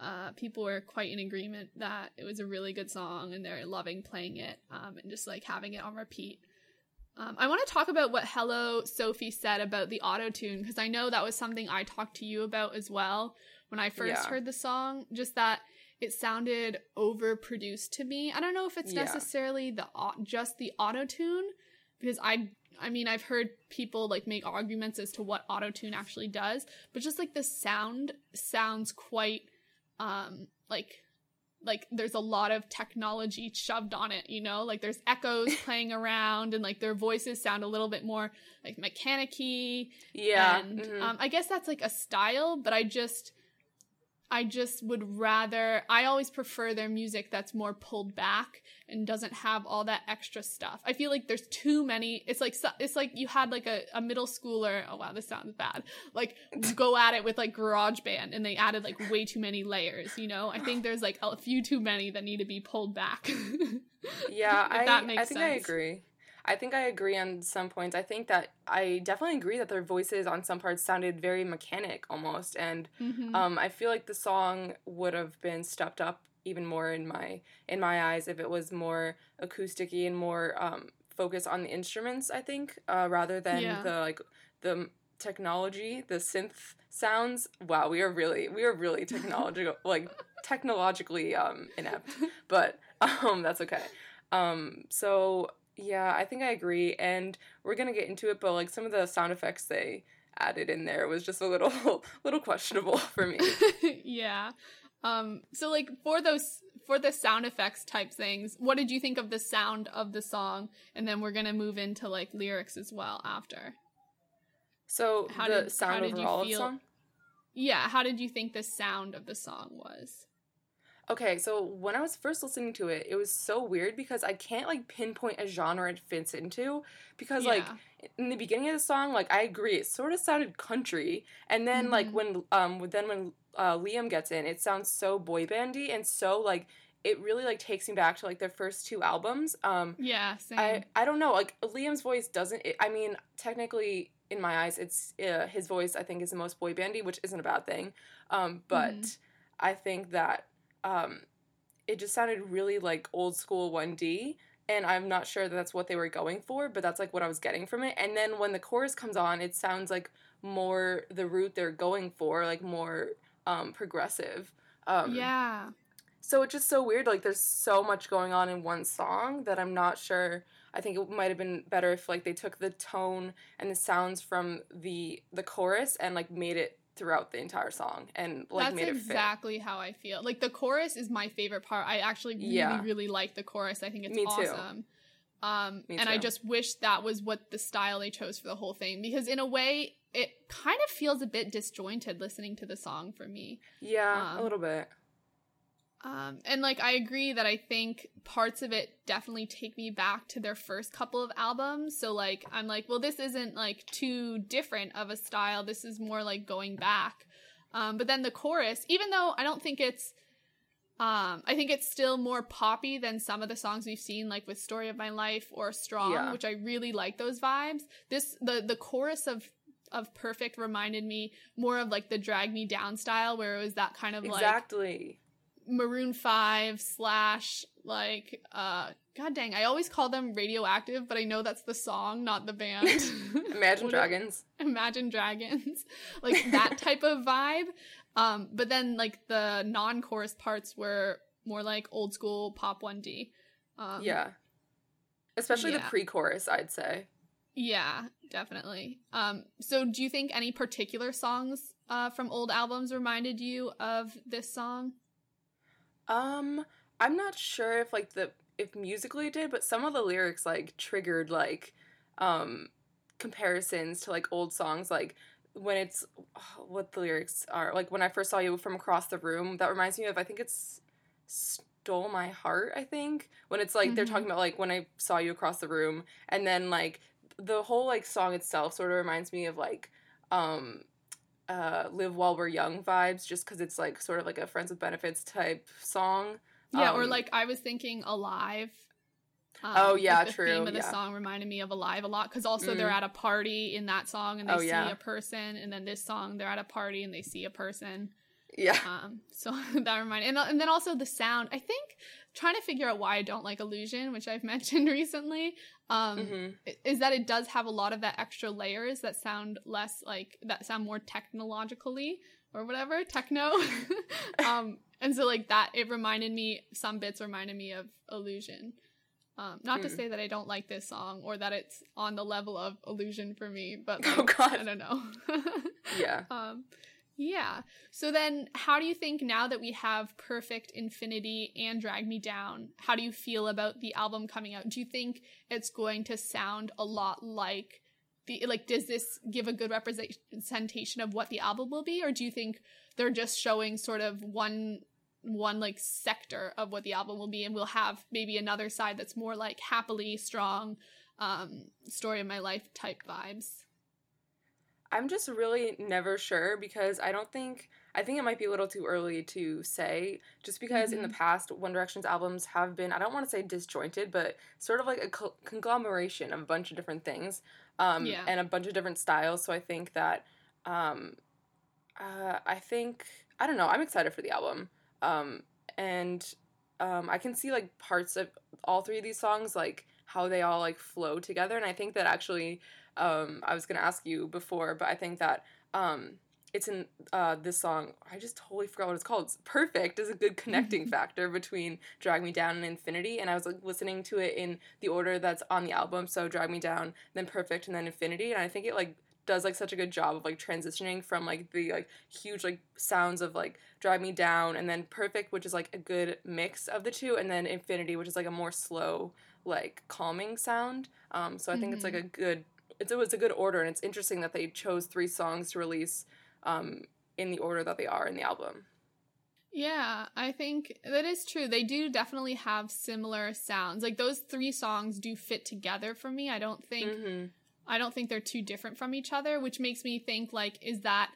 uh, people were quite in agreement that it was a really good song and they're loving playing it um, and just like having it on repeat. Um, I want to talk about what Hello Sophie said about the auto tune because I know that was something I talked to you about as well when I first yeah. heard the song. Just that it sounded overproduced to me. I don't know if it's yeah. necessarily the just the auto tune because I I mean I've heard people like make arguments as to what auto tune actually does, but just like the sound sounds quite um like like there's a lot of technology shoved on it you know like there's echoes (laughs) playing around and like their voices sound a little bit more like mechanicky yeah and mm-hmm. um, i guess that's like a style but i just I just would rather, I always prefer their music that's more pulled back and doesn't have all that extra stuff. I feel like there's too many, it's like, it's like you had like a, a middle schooler, oh wow, this sounds bad, like (laughs) go at it with like GarageBand and they added like way too many layers, you know? I (sighs) think there's like a few too many that need to be pulled back. (laughs) yeah, I, I think sense. I agree. I think I agree on some points. I think that I definitely agree that their voices on some parts sounded very mechanic almost, and mm-hmm. um, I feel like the song would have been stepped up even more in my in my eyes if it was more acousticy and more um, focused on the instruments. I think uh, rather than yeah. the like the technology, the synth sounds. Wow, we are really we are really technological (laughs) like technologically um, inept, but (laughs) um, that's okay. Um, so yeah, I think I agree. And we're gonna get into it, but like some of the sound effects they added in there was just a little (laughs) little questionable (laughs) for me. (laughs) yeah. Um so like for those for the sound effects type things, what did you think of the sound of the song? And then we're gonna move into like lyrics as well after. So how the did, sound how did overall you feel? Yeah, how did you think the sound of the song was? Okay, so when I was first listening to it, it was so weird because I can't like pinpoint a genre it fits into because yeah. like in the beginning of the song, like I agree, it sort of sounded country, and then mm-hmm. like when um then when uh, Liam gets in, it sounds so boy bandy and so like it really like takes me back to like their first two albums. Um, yeah, same. I I don't know, like Liam's voice doesn't. It, I mean, technically in my eyes, it's uh, his voice. I think is the most boy bandy, which isn't a bad thing. Um, but mm-hmm. I think that um, it just sounded really like old school 1D. And I'm not sure that that's what they were going for, but that's like what I was getting from it. And then when the chorus comes on, it sounds like more the route they're going for, like more um, progressive. Um, yeah. So it's just so weird. Like there's so much going on in one song that I'm not sure. I think it might have been better if like they took the tone and the sounds from the the chorus and like made it throughout the entire song and like That's made it exactly how I feel. Like the chorus is my favorite part. I actually really, Yeah. really like the chorus. I think it's Me too. awesome. Um, Me and I just wish that was what the style they chose for the whole thing because in a way it kind of feels a bit disjointed listening to the song for me. Yeah, Um, a little bit. Um, and like I agree that I think parts of it definitely take me back to their first couple of albums. So like I'm like, well, this isn't like too different of a style. This is more like going back. Um, but then the chorus, even though I don't think it's, um, I think it's still more poppy than some of the songs we've seen, like with "Story of My Life" or "Strong," Yeah. which I really like those vibes. This the the chorus of of "Perfect" reminded me more of like the "Drag Me Down" style, where it was that kind of like Exactly. Maroon 5 slash like uh god dang I always call them radioactive but I know that's the song not the band. (laughs) Imagine Dragons. Imagine Dragons. (laughs) Like that type of vibe. Um but then like the non-chorus parts were more like old school pop 1D um yeah. Especially the pre-chorus, I'd say. yeah definitely. Um so do you think any particular songs uh from old albums reminded you of this song Um, I'm not sure if like the if musically it did, but some of the lyrics like triggered like um comparisons to like old songs like when it's oh, what the lyrics are like when I first saw you from across the room that reminds me of I think it's stole my heart I think when it's like they're Mhm. talking about like when I saw you across the room and then like the whole like song itself sort of reminds me of like um uh live while we're young vibes just because it's like sort of like a friends with benefits type song Yeah, or Um, like I was thinking Alive. Um, Oh, yeah, like the true, theme of the yeah. song reminded me of Alive a lot because also Mm. they're at a party in that song and they Oh, see yeah. a person, and then this song they're at a party and they see a person. yeah Um, so (laughs) that reminded, and and then also the sound. I think trying to figure out why I don't like Illusion, which I've (laughs) mentioned recently, um, Mhm. is that it does have a lot of that extra layers that sound less like that sound more technologically or whatever techno (laughs) um and so like that it reminded me some bits reminded me of illusion um not to Hmm. say that i don't like this song or that it's on the level of illusion for me but (laughs) Oh, God. i don't know yeah um yeah. So then how do you think now that we have perfect infinity and drag me down how do you feel about the album coming out? Do you think it's going to sound a lot like the like does this give a good representation of what the album will be? Or do you think they're just showing sort of one one like sector of what the album will be and we'll have maybe another side that's more like happily strong um story of my life type vibes i'm just really never sure because i don't think i think it might be a little too early to say just because in the Mhm. past one direction's albums have been i don't want to say disjointed but sort of like a co- conglomeration of a bunch of different things um, Yeah. and a bunch of different styles so i think that um, uh, i think i don't know i'm excited for the album um, and um, i can see like parts of all three of these songs like how they all like flow together and i think that actually um, i was going to ask you before but i think that um, it's in uh, this song i just totally forgot what it's called. It's perfect is a good connecting (laughs) factor between drag me down and infinity and i was like listening to it in the order that's on the album so drag me down then perfect and then infinity and i think it like does like such a good job of like transitioning from like the like huge like sounds of like drag me down and then perfect which is like a good mix of the two and then infinity which is like a more slow like calming sound. Um so i think it's like a good it's, it was a good order and it's interesting that they chose three songs to release um in the order that they are in the album Yeah, I think that is true. They do definitely have similar sounds. Like those three songs do fit together for me. I don't think mm-hmm. I don't think they're too different from each other, which makes me think like is that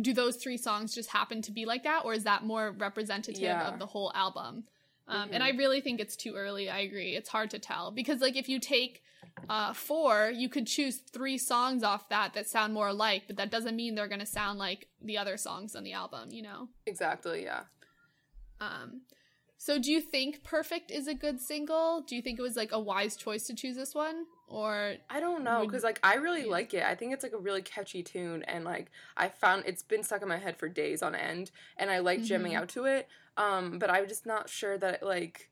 do those three songs just happen to be like that or is that more representative Yeah. of the whole album? Um, Mhm. And I really think it's too early. I agree. It's hard to tell because like if you take uh, four, you could choose three songs off that that sound more alike, but that doesn't mean they're going to sound like the other songs on the album. You know. exactly yeah Um, so do you think Perfect is a good single? Do you think it was like a wise choice to choose this one? Or I don't know because like I really yeah. like it. I think it's like a really catchy tune, and like I found it's been stuck in my head for days on end, and I like jamming Mhm. out to it. Um, but I'm just not sure that like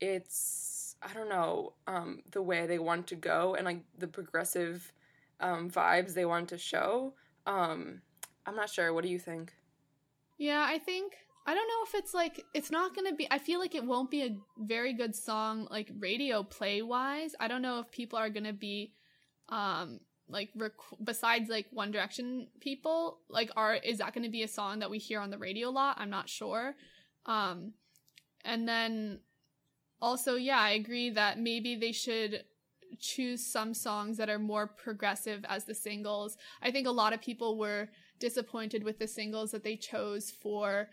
it's I don't know um the way they want to go and like the progressive um vibes they want to show. Um, I'm not sure. What do you think? Yeah, I think I don't know if it's like it's not gonna be. I feel like it won't be a very good song like radio play wise. I don't know if people are gonna be, um, like rec- besides like One Direction people, like are is that gonna be a song that we hear on the radio a lot? I'm not sure. Um, and then also, yeah, I agree that maybe they should choose some songs that are more progressive as the singles. I think a lot of people were disappointed with the singles that they chose for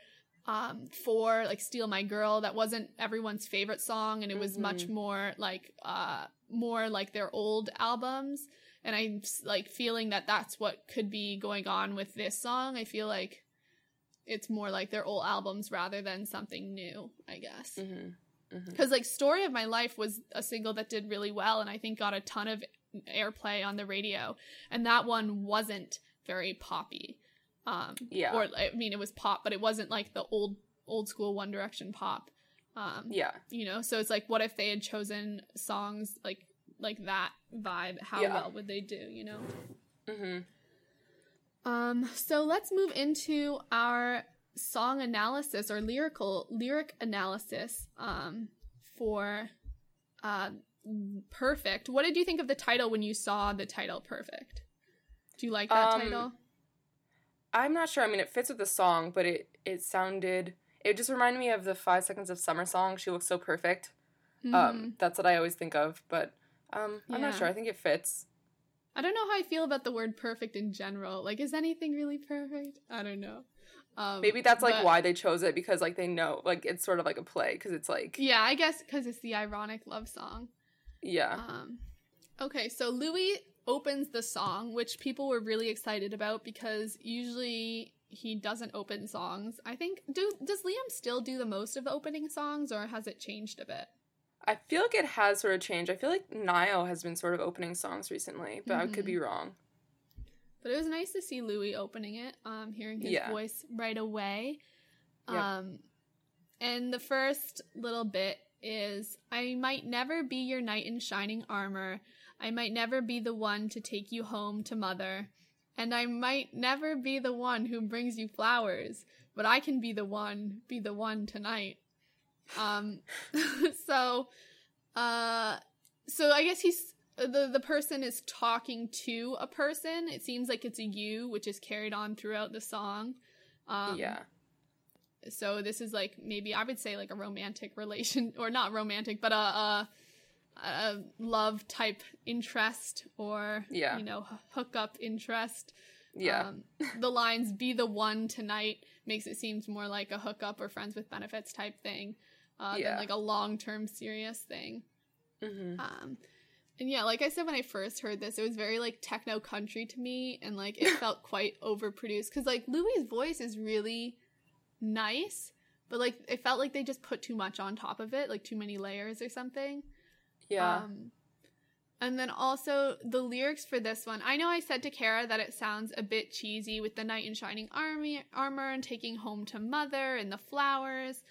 um for like steal my girl. That wasn't everyone's favorite song and it was mm-hmm. much more like uh more like their old albums. And i'm like feeling that that's what could be going on with this song. I feel like it's more like their old albums rather than something new i guess because mm-hmm. like story of my life was a single that did really well and i think got a ton of airplay on the radio and that one wasn't very poppy um, yeah. Or I mean, it was pop, but it wasn't like the old old school One Direction pop. Um, yeah. You know, so it's like, what if they had chosen songs like like that vibe? How yeah. well would they do? You know. Mm-hmm. Um. So let's move into our song analysis or lyrical lyric analysis. Um. For. Uh. Perfect. What did you think of the title when you saw the title? Perfect. Do you like that um, title? I'm not sure. I mean, it fits with the song, but it it sounded. It just reminded me of the Five Seconds of Summer song. She looks so perfect. Mm-hmm. Um, that's what I always think of. But um, I'm yeah. not sure. I think it fits. I don't know how I feel about the word perfect in general. Like, is anything really perfect? I don't know. Um, Maybe that's like but, why they chose it because like they know like it's sort of like a play because it's like yeah I guess because it's the ironic love song. Yeah. Um. Okay, so Louis opens the song, which people were really excited about because usually he doesn't open songs. I think do does Liam still do the most of the opening songs or has it changed a bit? I feel like it has sort of changed. I feel like Niall has been sort of opening songs recently, but mm-hmm. I could be mm-hmm. wrong. But it was nice to see Louis opening it, um, hearing his yeah. voice right away. Um, and the first little bit is I might never be your knight in shining armor, I might never be the one to take you home to mother, and I might never be the one who brings you flowers, but I can be the one, be the one tonight. Um, (laughs) so, uh, so I guess he's the the person is talking to a person. It seems like it's a you, which is carried on throughout the song. Um, yeah. So this is like maybe I would say like a romantic relation, (laughs) or not romantic, but a, a a love type interest or yeah. you know hookup interest. Yeah. Um, the lines "be the one tonight" makes it seems more like a hookup or friends with benefits type thing uh, yeah. than like a long term serious thing. Mm-hmm. Um, and yeah, like I said when I first heard this, it was very like techno country to me, and like it (laughs) felt quite overproduced because like Louis' voice is really nice, but like it felt like they just put too much on top of it, like too many layers or something. Yeah. Um, and then also the lyrics for this one. I know I said to Kara that it sounds a bit cheesy with the knight in shining army, armor and taking home to mother and the flowers.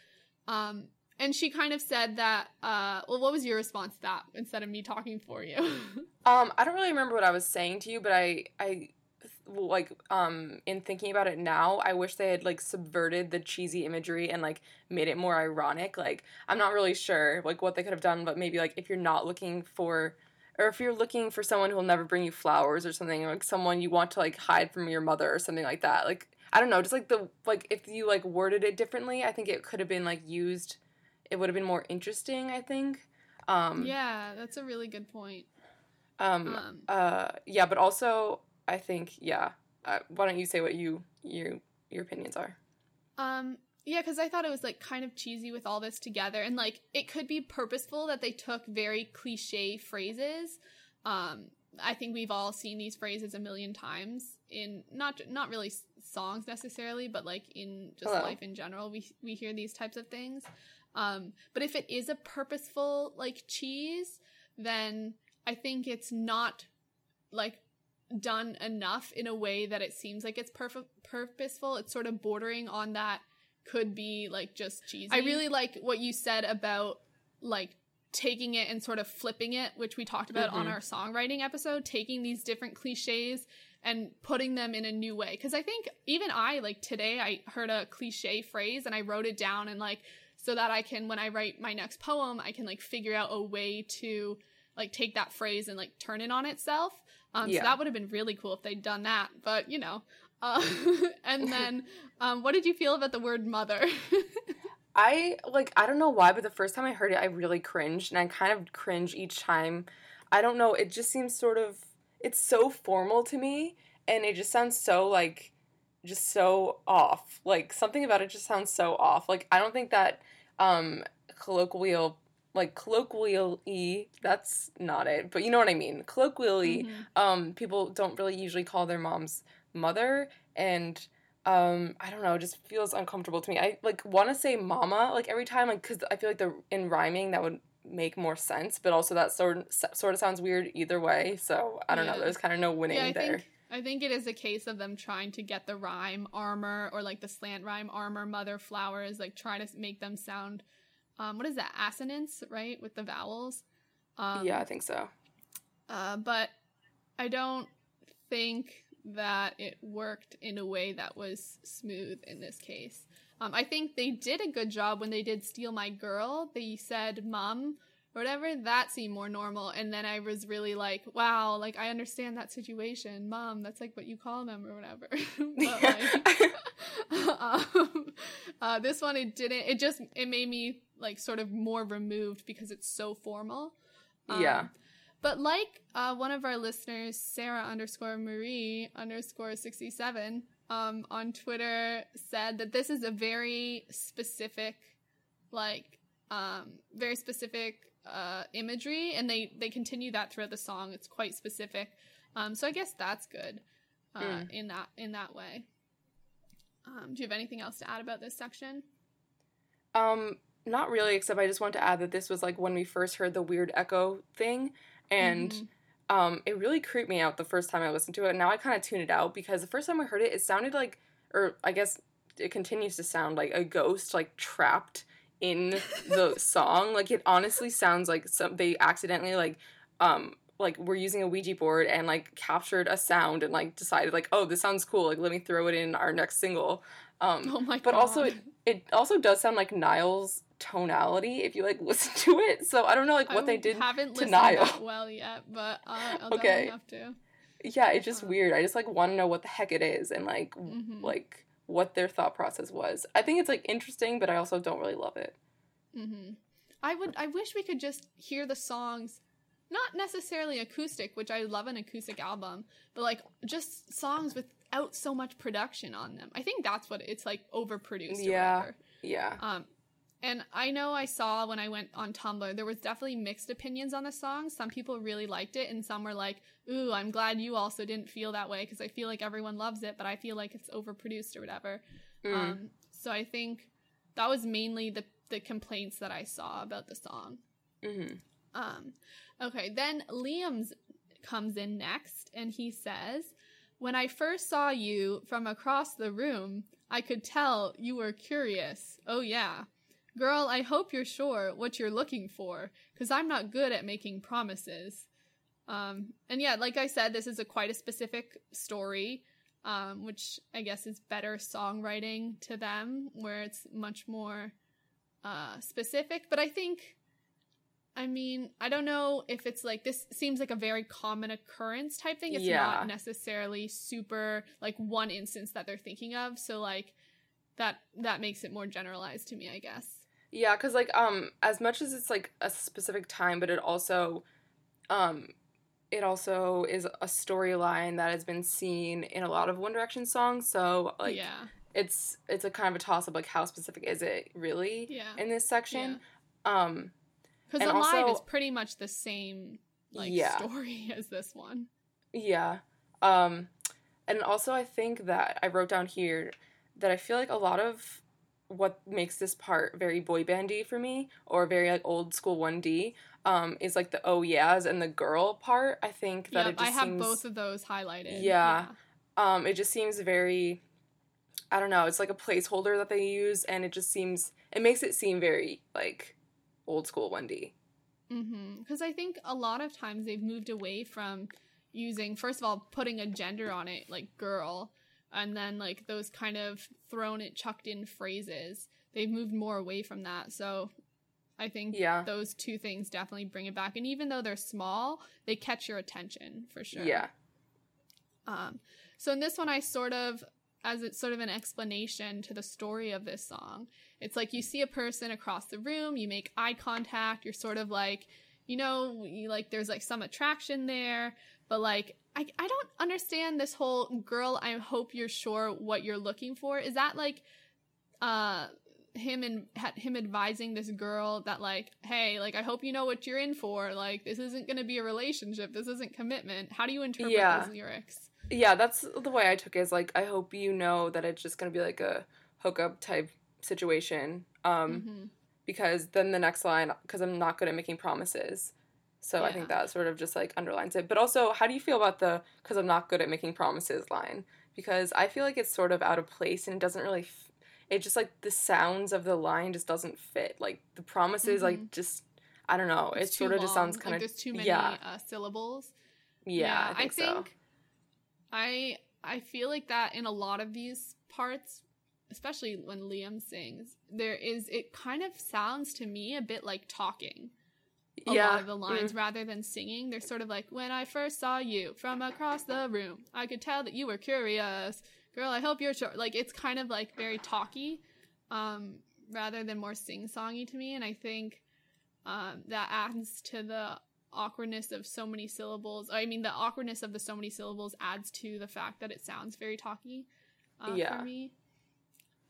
Um, and she kind of said that. Uh, well, what was your response to that instead of me talking for you? (laughs) um, I don't really remember what I was saying to you, but I I like um in thinking about it now i wish they had like subverted the cheesy imagery and like made it more ironic like i'm not really sure like what they could have done but maybe like if you're not looking for or if you're looking for someone who'll never bring you flowers or something like someone you want to like hide from your mother or something like that like i don't know just like the like if you like worded it differently i think it could have been like used it would have been more interesting i think um yeah that's a really good point um, um uh yeah but also I think yeah. Uh, why don't you say what you your your opinions are? Um yeah, because I thought it was like kind of cheesy with all this together, and like it could be purposeful that they took very cliche phrases. Um, I think we've all seen these phrases a million times in not not really songs necessarily, but like in just Hello. life in general. We we hear these types of things. Um, but if it is a purposeful like cheese, then I think it's not like done enough in a way that it seems like it's perf- purposeful. It's sort of bordering on that could be like just cheesy. I really like what you said about like taking it and sort of flipping it, which we talked about mm-hmm. on our songwriting episode, taking these different cliches and putting them in a new way. Cause I think even I, like today, I heard a cliche phrase and I wrote it down and like, so that I can, when I write my next poem, I can like figure out a way to like take that phrase and like turn it on itself. Um, Yeah. So that would have been really cool if they'd done that. But you know, (laughs) uh, and then um, what did you feel about the word mother? (laughs) I like I don't know why, but the first time I heard it, I really cringed, and I kind of cringe each time. I don't know. It just seems sort of it's so formal to me, and it just sounds so like just so off. Like something about it just sounds so off. Like I don't think that um colloquial like colloquially that's not it but you know what i mean. Colloquially Mhm. um people don't really usually call their moms mother and um i don't know it just feels uncomfortable to me. I like want to say mama like every time like because i feel like the in rhyming that would make more sense but also that sort sort of sounds weird either way so i don't know there's kind of no winning yeah, there think I think it is a case of them trying to get the rhyme armor or like the slant rhyme armor mother flowers, like try to make them sound. Um, what is that assonance, right, with the vowels? Um, yeah i think so Uh, but I don't think that it worked in a way that was smooth in this case. Um, I think they did a good job when they did Steal My Girl. They said mum or whatever. That seemed more normal. And then I was really like, wow, like I understand that situation. Mom, that's like what you call them or whatever. (laughs) but (laughs) like, (laughs) um, uh, this one, it didn't, it just, it made me like sort of more removed because it's so formal. Um, Yeah. But like uh, one of our listeners, Sarah underscore Marie underscore 67, um, on Twitter said that this is a very specific, like, um, very specific uh, imagery, and they, they continue that throughout the song. It's quite specific. Um, so I guess that's good uh, Mm. in that in that way. Um, do you have anything else to add about this section? Um, not really, except I just want to add that this was like when we first heard the weird echo thing, and Mhm. um, it really creeped me out the first time I listened to it. Now I kind of tune it out because the first time I heard it, it sounded like, or I guess it continues to sound like a ghost like trapped in the song. Like it honestly sounds like some they accidentally like um like we're using a Ouija board and like captured a sound and like decided like oh this sounds cool like let me throw it in our next single. Um, Oh my god! but also it, it also does sound like Niall's tonality if you like (laughs) listen to it. So I don't know like what I they did. haven't to listened Niall. well yet, but uh, I'll (laughs) Okay. have to. Yeah, it's just Uh. weird. I just like want to know what the heck it is and like Mhm. like what their thought process was. I think it's like interesting, but I also don't really love it. hmm I would. I wish we could just hear the songs, not necessarily acoustic, which I love an acoustic album, but like just songs without so much production on them. I think that's what it's like overproduced. Or Yeah. whatever. Yeah. Um, and I know I saw when I went on Tumblr, there was definitely mixed opinions on the song. Some people really liked it, and some were like, "Ooh, I'm glad you also didn't feel that way because I feel like everyone loves it, but I feel like it's overproduced or whatever." Mm. Um, so I think that was mainly the the complaints that I saw about the song. hmm Um, okay, then Liam's comes in next, and he says, When I first saw you from across the room, I could tell you were curious. Oh, yeah. Girl, I hope you're sure what you're looking for, because I'm not good at making promises. Um, and yeah, like I said, this is a quite a specific story, um, which I guess is better songwriting to them, where it's much more uh, specific. But I think I mean, I don't know if it's like this seems like a very common occurrence type thing. It's Yeah. not necessarily super like one instance that they're thinking of. So like that that makes it more generalized to me, I guess. Yeah, because like um, as much as it's like a specific time, but it also, um, it also is a storyline that has been seen in a lot of One Direction songs. So like, yeah. it's it's a kind of a toss up. Like, how specific is it really Yeah. in this section? Um, Because and Alive also- is pretty much the same like Yeah. story (laughs) as this one. Yeah. Um and also I think that I wrote down here that I feel like a lot of what makes this part very boy bandy for me or very like old school 1D um is like the oh yeahs and the girl part. I think that Yep, it just seems. I have seems both of those highlighted. Yeah. um it just seems very I don't know, it's like a placeholder that they use and it just seems it makes it seem very like old school 1D. Mm-hmm. Because I think a lot of times they've moved away from using first of all putting a gender on it like girl and then like those kind of thrown it chucked in phrases they've moved more away from that so i think Yeah. those two things definitely bring it back and even though they're small they catch your attention for sure Yeah. um, so in this one, I sort of, as it's sort of an explanation to the story of this song, it's like you see a person across the room, you make eye contact, you're sort of like, you know, you like there's like some attraction there, but like I I don't understand this whole girl. I hope you're sure what you're looking for. Is that like, uh? him and him advising this girl that like hey like i hope you know what you're in for like this isn't going to be a relationship this isn't commitment how do you interpret Yeah. those lyrics Yeah, that's the way I took it. Is like I hope you know that it's just gonna be like a hookup type situation. Um, Mhm. because then the next line, because I'm not good at making promises. So I think that sort of just like underlines it. But also, how do you feel about the because I'm not good at making promises line? Because I feel like it's sort of out of place and it doesn't really. F- it just like the sounds of the line just doesn't fit. Like the promises, like just I don't know. It It's too sort of just sounds kind like of there's too many yeah, uh, syllables. yeah, I think, so. I I feel like that in a lot of these parts, especially when Liam sings, there is it kind of sounds to me a bit like talking. A yeah, lot of the lines mm, rather than singing, they're sort of like when I first saw you from across the room, I could tell that you were curious. Girl, I hope you're sure. Like it's kind of like very talky, um, rather than more sing-songy to me, and I think um, that adds to the awkwardness of so many syllables. I mean, the awkwardness of the so many syllables adds to the fact that it sounds very talky uh, Yeah. for me.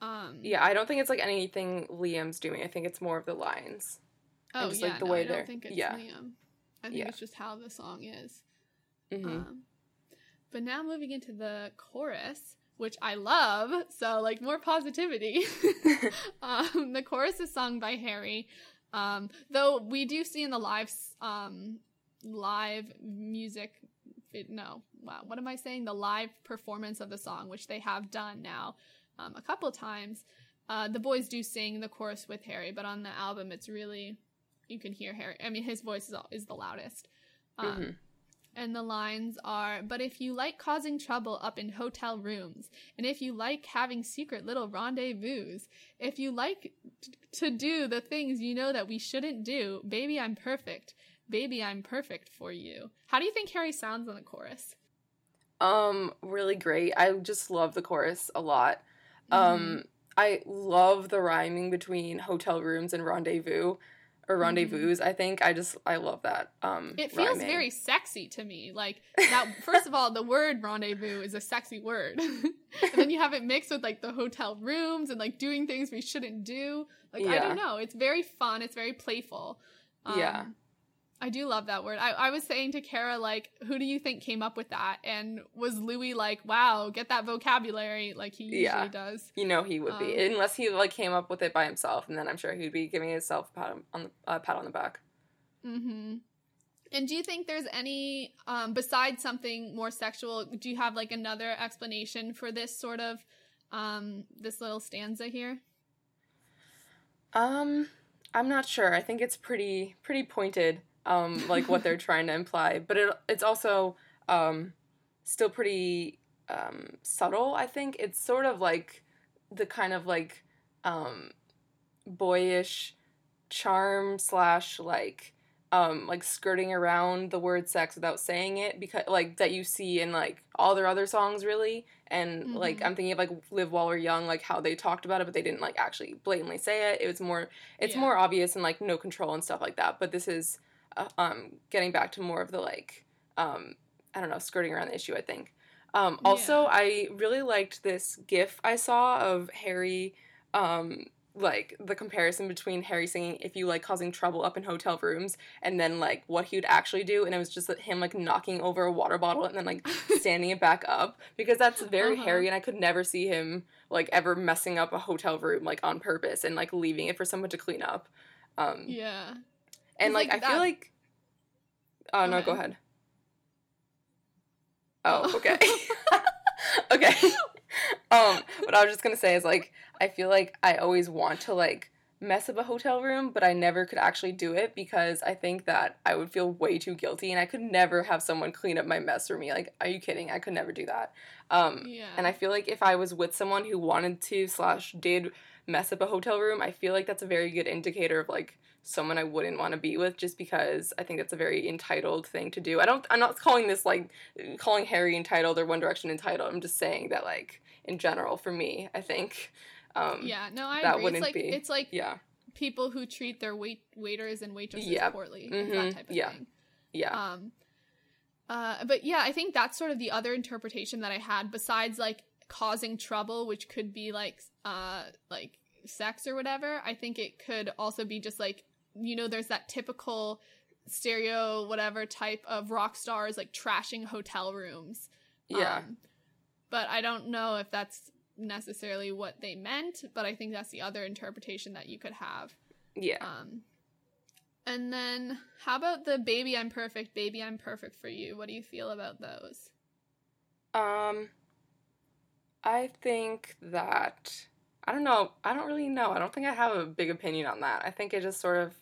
Um, yeah. I don't think it's like anything Liam's doing. I think it's more of the lines. Oh just, yeah, like, the no, way I don't think it's yeah. Liam. I think Yeah. it's just how the song is. hmm Um, but now moving into the chorus, which I love, so like more positivity. (laughs) (laughs) um, the chorus is sung by Harry, um, though we do see in the live um, live music. vid- No, wow, what am I saying? The live performance of the song, which they have done now um, a couple times. Uh, the boys do sing the chorus with Harry, but on the album, it's really you can hear Harry. I mean, his voice is, is the loudest. Um, Mhm. And the lines are, but if you like causing trouble up in hotel rooms, and if you like having secret little rendezvous, if you like t- to do the things you know that we shouldn't do, baby, I'm perfect. Baby, I'm perfect for you. How do you think Harry sounds in the chorus? Um, really great. I just love the chorus a lot. Mm-hmm. Um, I love the rhyming between hotel rooms and rendezvous or rendezvous. I think I just I love that. Um, Mm-hmm. It feels rhyming. very sexy to me. Like that. First of all, the word rendezvous is a sexy word, (laughs) and then you have it mixed with like the hotel rooms and like doing things we shouldn't do. Like I don't know. It's very fun. It's very playful. Yeah. I do love that word. I, I was saying to Kara, like, who do you think came up with that? And was Louis like, wow, get that vocabulary like he usually Yeah. does? You know he would be Um, unless he like came up with it by himself, and then I'm sure he'd be giving himself a pat on the uh, pat on the back. Mm-hmm. And do you think there's any, um, besides something more sexual, do you have like another explanation for this sort of, um, this little stanza here? Um, I'm not sure. I think it's pretty pretty pointed. Um, like what they're trying to imply, but it it's also um still pretty um subtle. I think it's sort of like the kind of like um boyish charm slash like um like skirting around the word sex without saying it because like that you see in like all their other songs really and like Mhm. i'm thinking of like live while we're young like how they talked about it but they didn't like actually blatantly say it it was more it's Yeah. more obvious and like no control and stuff like that but this is uh, um getting back to more of the like um i don't know skirting around the issue i think um also Yeah. i really liked this gif i saw of harry um like the comparison between Harry singing if you like causing trouble up in hotel rooms and then like what he would actually do and it was just him like knocking over a water bottle and then like (laughs) standing it back up because that's very Uh-huh. Harry and I could never see him like ever messing up a hotel room like on purpose and like leaving it for someone to clean up. Um Yeah. And like, like, I feel like Oh no, go ahead. ahead. Oh, Oh. okay. (laughs) okay. um, what I was just gonna say is like I feel like I always want to like mess up a hotel room, but I never could actually do it because I think that I would feel way too guilty and I could never have someone clean up my mess for me. Like, are you kidding? I could never do that. Um, Yeah. And I feel like if I was with someone who wanted to slash did mess up a hotel room, I feel like that's a very good indicator of like someone I wouldn't want to be with just because I think that's a very entitled thing to do. I don't I'm not calling this like calling Harry entitled or One Direction entitled. I'm just saying that like in general for me, I think um yeah, no, I that agree. wouldn't It's like be- it's like yeah. people who treat their wait waiters and waitresses Yep. poorly, Mhm. that type of Yeah. thing. Yeah. Um, uh, but yeah, I think that's sort of the other interpretation that I had besides like causing trouble, which could be like uh like sex or whatever. I think it could also be just like you know, there's that typical stereo whatever type of rock stars like trashing hotel rooms. yeah. Um, but I don't know if that's necessarily what they meant, but I think that's the other interpretation that you could have. yeah. Um, and then how about the baby I'm perfect, baby I'm perfect for you? What do you feel about those? Um, I think that I don't know. I don't really know. I don't think I have a big opinion on that. I think it just sort of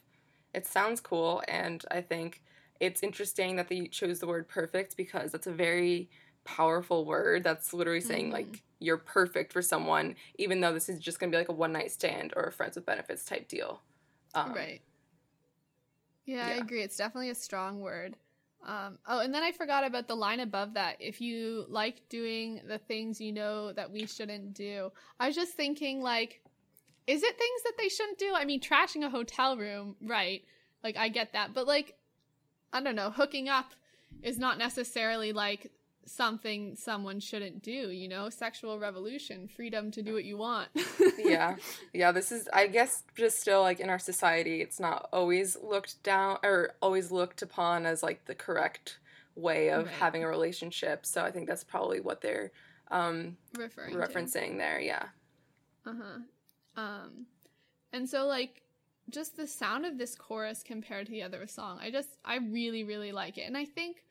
it sounds cool, and I think it's interesting that they chose the word perfect because that's a very powerful word. That's literally saying Mhm. like you're perfect for someone, even though this is just gonna be like a one night stand or a friends with benefits type deal. Um, right. Yeah, I agree. It's definitely a strong word. Um, oh, and then I forgot about the line above that. If you like doing the things you know that we shouldn't do, I was just thinking, like, is it things that they shouldn't do? I mean, trashing a hotel room, right? Like, I get that. But, like, I don't know, hooking up is not necessarily like something someone shouldn't do, you know? Sexual revolution, freedom to do what you want. (laughs) yeah yeah this is i guess just still like in our society it's not always looked down or always looked upon as like the correct way of Right. having a relationship so i think that's probably what they're um Referring to. referencing there yeah Uh-huh. Um and so like just the sound of this chorus compared to the other song, I just I really really like it. And I think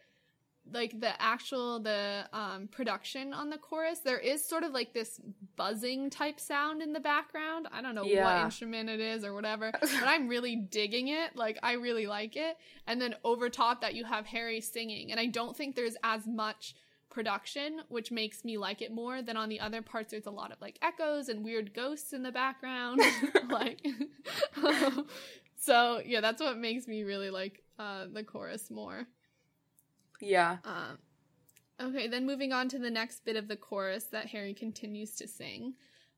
like the actual the um production on the chorus, there is sort of like this buzzing type sound in the background. I don't know what instrument it is or whatever, (laughs) but I'm really digging it. Like I really like it. And then over top that you have Harry singing, and I don't think there's as much production, which makes me like it more than on the other parts. There's a lot of like echoes and weird ghosts in the background. (laughs) (laughs) like, so yeah, that's what makes me really like uh, the chorus more. Yeah Um, okay, then moving on to the next bit of the chorus that Harry continues to sing.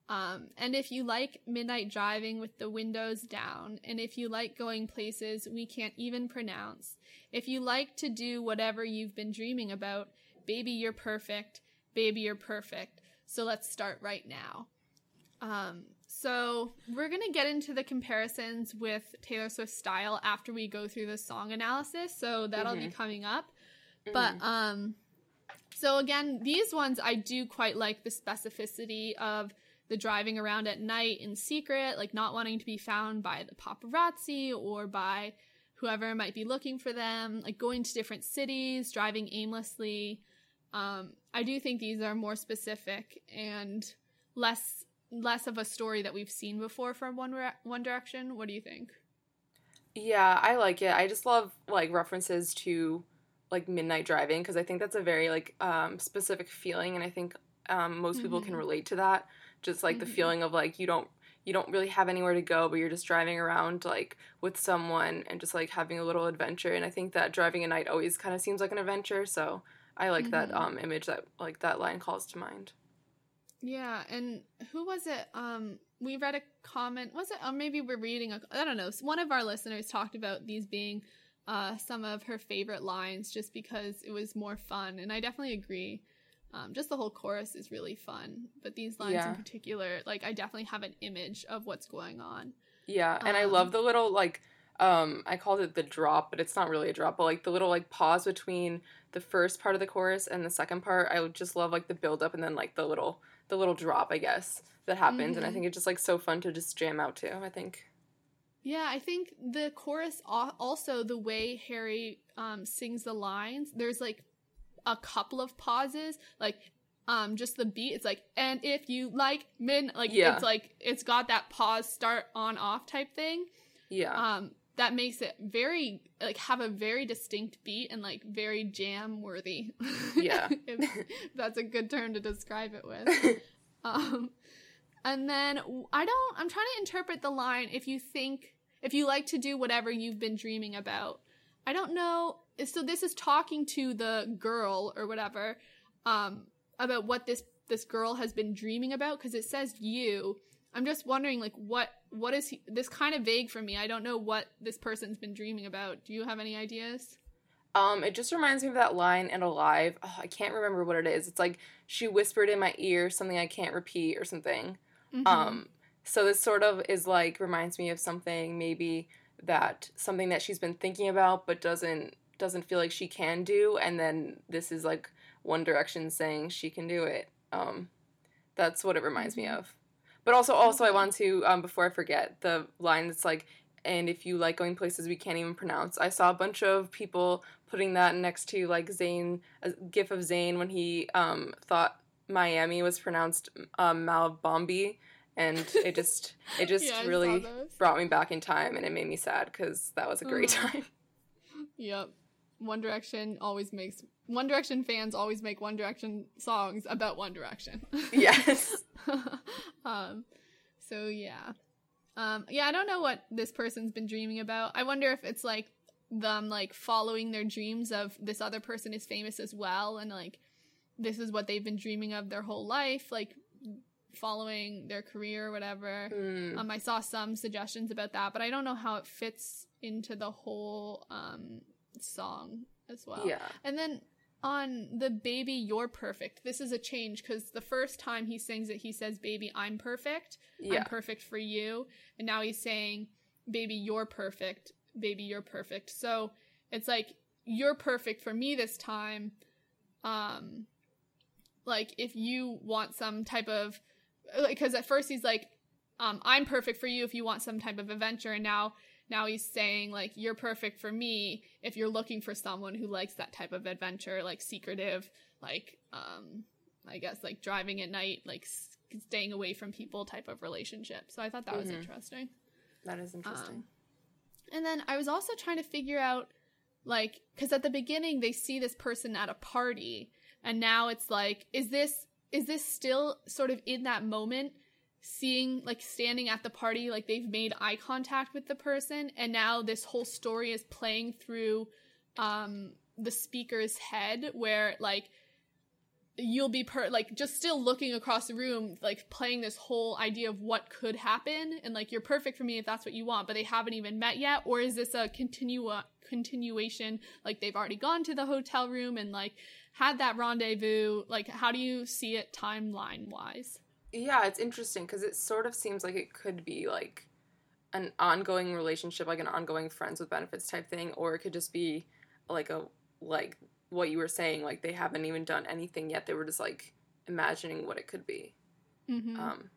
Um, and if you like midnight driving with the windows down, and if you like going places we can't even pronounce, if you like to do whatever you've been dreaming about, baby, you're perfect, baby, you're perfect. So let's start right now. Um, so we're gonna get into the comparisons with Taylor Swift's style after we go through the song analysis. So that'll be coming up. But um so again, these ones I do quite like the specificity of the driving around at night in secret, like not wanting to be found by the paparazzi or by whoever might be looking for them, like going to different cities, driving aimlessly. Um, I do think these are more specific and less less of a story that we've seen before from One Re- One Direction. What do you think? yeah i like it i just love like references to like midnight driving because i think that's a very like um specific feeling and i think um most people can Mhm. relate to that just like the Mhm. feeling of like you don't you don't really have anywhere to go but you're just driving around like with someone and just like having a little adventure and i think that driving at night always kind of seems like an adventure so i like that Mhm. um image that like that line calls to mind Yeah, and who was it? Um, we read a comment. Was it? Or maybe we're reading a. I don't know. One of our listeners talked about these being uh, some of her favorite lines, just because it was more fun, and I definitely agree. Um, just the whole chorus is really fun, but these lines Yeah. in particular, like I definitely have an image of what's going on. Yeah, and I Um, love the little like um I called it the drop, but it's not really a drop, but like the little like pause between the first part of the chorus and the second part. I would just love like the build up and then like the little the little drop, I guess, that happens and I Mhm. think it's just like so fun to just jam out to, I think. Yeah, I think the chorus also the way Harry um, sings the lines. There's like a couple of pauses, like um just the beat it's like and if you like min like Yeah. it's like it's got that pause start on off type thing Yeah. um that makes it very like have a very distinct beat and like very jam worthy Yeah. (laughs) if that's a good term to describe it with (laughs) um and then I don't i'm trying to interpret the line if you think if you like to do whatever you've been dreaming about i don't know so this is talking to the girl or whatever um about what this this girl has been dreaming about because it says you i'm just wondering like what what is he, this kind of vague for me i don't know what this person's been dreaming about do you have any ideas Um, it just reminds me of that line in Alive. Oh, I can't remember what it is. It's like she whispered in my ear something I can't repeat or something. Mhm. Um, so this sort of is like reminds me of something maybe that something that she's been thinking about but doesn't doesn't feel like she can do, and then this is like One Direction saying she can do it. Um, that's what it reminds me Mhm. of. But also, also I want to um, before I forget the line that's like, and if you like going places we can't even pronounce. I saw a bunch of people putting that next to like Zayn, a gif of Zayn when he um, thought Miami was pronounced um, Malabombi, and it just it (laughs) just Yeah, really brought me back in time, and it made me sad because that was a great Mhm. time. (laughs) Yep. One Direction always makes One Direction fans always make One Direction songs about One Direction. (laughs) yes. um so yeah. Um yeah, I don't know what this person's been dreaming about. I wonder if it's like them like following their dreams of this other person is famous as well and like this is what they've been dreaming of their whole life, like following their career or whatever. Mm. Um, I saw some suggestions about that, but I don't know how it fits into the whole um, song as well. yeah. And then on the baby, you're perfect. This is a change because the first time he sings it, he says, Baby, I'm perfect. Yeah. I'm perfect for you. And now he's saying, Baby, you're perfect. Baby, you're perfect. So it's like, you're perfect for me this time. Um, like if you want some type of, because at first he's like, um, I'm perfect for you if you want some type of adventure. And now, now he's saying like, you're perfect for me if you're looking for someone who likes that type of adventure, like secretive, like, um, I guess like driving at night, like s- staying away from people type of relationship. So I thought that was Mhm. interesting. That is interesting. Um, And then I was also trying to figure out, like, because at the beginning they see this person at a party, and now it's like, is this is this still sort of in that moment, seeing like standing at the party, like they've made eye contact with the person, and now this whole story is playing through um the speaker's head, where like you'll be per like just still looking across the room like playing this whole idea of what could happen and like you're perfect for me if that's what you want but they haven't even met yet? Or is this a continua continuation like they've already gone to the hotel room and like had that rendezvous like how do you see it timeline wise Yeah, it's interesting because it sort of seems like it could be like an ongoing relationship, like an ongoing friends with benefits type thing, or it could just be like a like what you were saying, like they haven't even done anything yet. They were just like imagining what it could be. mm-hmm Um,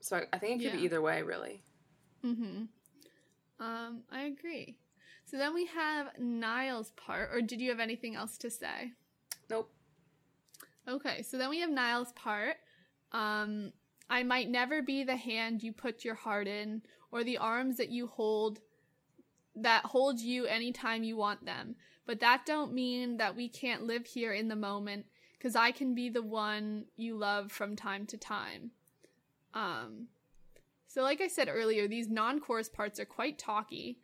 so I, I think it could Yeah. be either way, really. mm-hmm um i agree so then we have niall's part or did you have anything else to say Nope. Okay, so then we have Niall's part. Um, I might never be the hand you put your heart in, or the arms that you hold that hold you anytime you want them. But that don't mean that we can't live here in the moment, cause I can be the one you love from time to time. Um, so like I said earlier, these non-chorus parts are quite talky.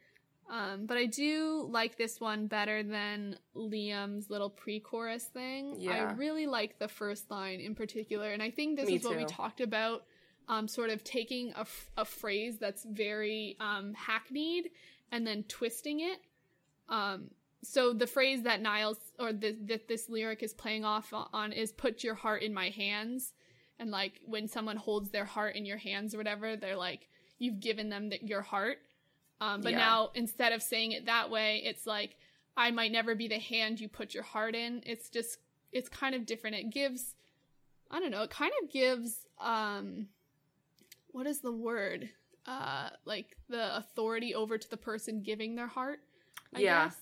Um, but I do like this one better than Liam's little pre-chorus thing. Yeah. I really like the first line in particular, and I think this Me is what we talked about. Um, sort of taking a, f- a phrase that's very um, hackneyed and then twisting it. Um, so the phrase that Niall's or th- that this lyric is playing off on is "put your heart in my hands," and like when someone holds their heart in your hands or whatever, they're like you've given them th- your heart. Um, but Yeah. now instead of saying it that way, it's like I might never be the hand you put your heart in. It's just it's kind of different. It gives I don't know, it kind of gives um what is the word? Uh like the authority over to the person giving their heart. I Yeah. guess.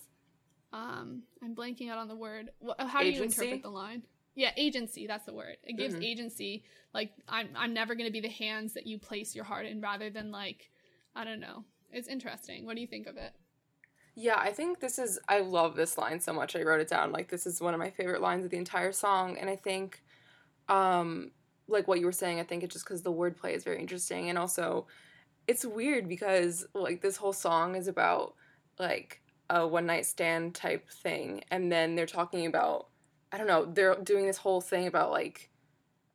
Um I'm blanking out on the word. How do you interpret the line? yeah agency that's the word it gives Mhm. agency like i'm i'm never going to be the hands that you place your heart in rather than like i don't know it's interesting what do you think of it Yeah, I think this is I love this line so much. I wrote it down. Like this is one of my favorite lines of the entire song and I think um like what you were saying, I think it's just cuz the wordplay is very interesting and also it's weird because like this whole song is about like a one night stand type thing and then they're talking about I don't know, they're doing this whole thing about like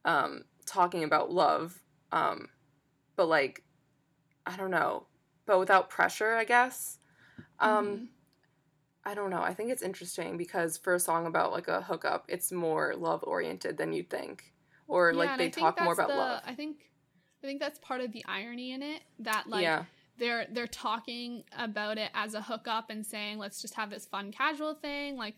um talking about love um but like I don't know, but without pressure, I guess. Um Mhm. I don't know. I think it's interesting because for a song about like a hookup, it's more love oriented than you'd think. Or Yeah, like they talk more about the- love. i think i think that's part of the irony in it that like yeah. they're they're talking about it as a hookup and saying let's just have this fun casual thing like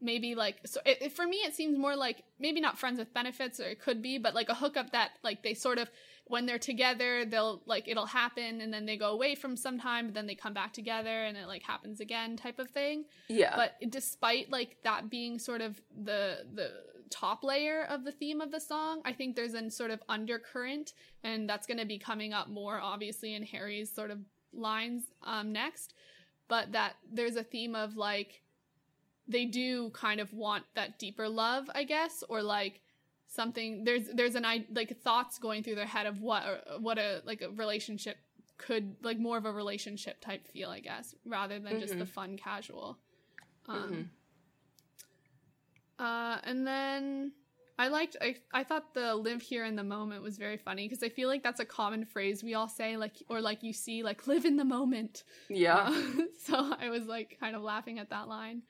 maybe like so it, it- for me it seems more like maybe not friends with benefits or it could be but like a hookup that like they sort of when they're together they'll like it'll happen and then they go away from some time but then they come back together and it like happens again type of thing Yeah. but despite like that being sort of the the top layer of the theme of the song i think there's a sort of undercurrent and that's going to be coming up more obviously in harry's sort of lines um next but that there's a theme of like they do kind of want that deeper love i guess or like something there's there's an i like thoughts going through their head of what or what a like a relationship could like more of a relationship type feel i guess rather than just the fun casual. Um uh and then i liked I, I thought the live here in the moment was very funny because i feel like that's a common phrase we all say like or like you see like live in the moment. Yeah. uh, (laughs) so i was like kind of laughing at that line.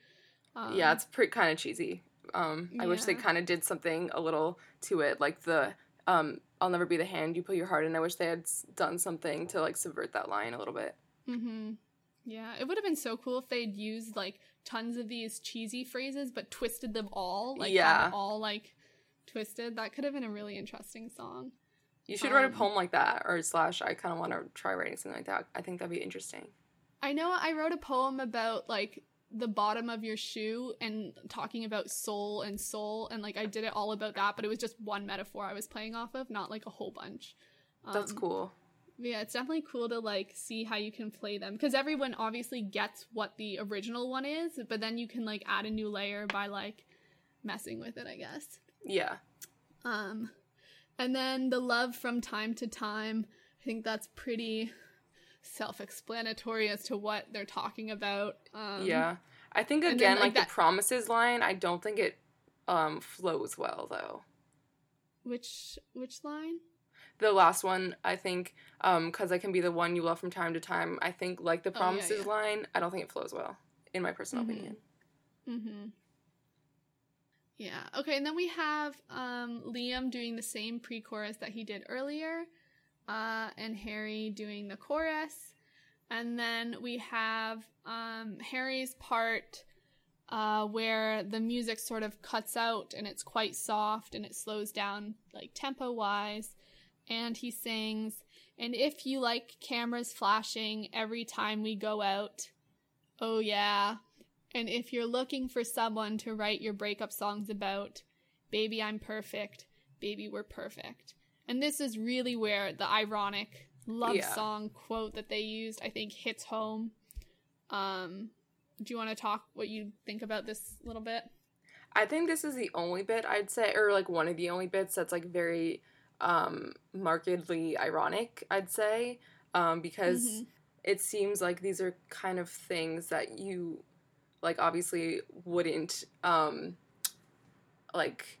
Um, yeah, it's pretty kind of cheesy. Um I wish they kind of did something a little to it like the um I'll never be the hand you put your heart in. I wish they had done something to like subvert that line a little bit. Mm-hmm. Yeah, it would have been so cool if they'd used like tons of these cheesy phrases, but twisted them all, like Yeah. all like twisted. That could have been a really interesting song. You should write a Um, poem like that or slash I kind of want to try writing something like that. I think that'd be interesting. I know I wrote a poem about like the bottom of your shoe and talking about soul and soul, and like I did it all about that, but it was just one metaphor I was playing off of, not like a whole bunch. That's Um, cool. Yeah, it's definitely cool to like see how you can play them because everyone obviously gets what the original one is, but then you can like add a new layer by like messing with it, I guess. Yeah. Um and then the love from time to time, I think that's pretty self-explanatory as to what they're talking about. Um yeah. I think again then, like, like, that- the promises line, I don't think it um flows well though. Which which line? the last one i think um because i can be the one you love from time to time i think like the Oh, yeah, promises yeah. line i don't think it flows well in my personal Mhm. opinion Mm-hmm. Yeah. Okay, and then we have um, Liam doing the same pre-chorus that he did earlier, uh, and Harry doing the chorus, and then we have um, Harry's part uh, where the music sort of cuts out and it's quite soft and it slows down like tempo-wise, and he sings, "And if you like cameras flashing every time we go out, oh yeah." And if you're looking for someone to write your breakup songs about, baby, I'm perfect, baby, we're perfect. And this is really where the ironic love Yeah. song quote that they used, I think, hits home. Um, do you want to talk what you think about this little bit? i think this is the only bit i'd say or like one of the only bits that's like very um markedly ironic i'd say um because Mhm. it seems like these are kind of things that you like obviously wouldn't um like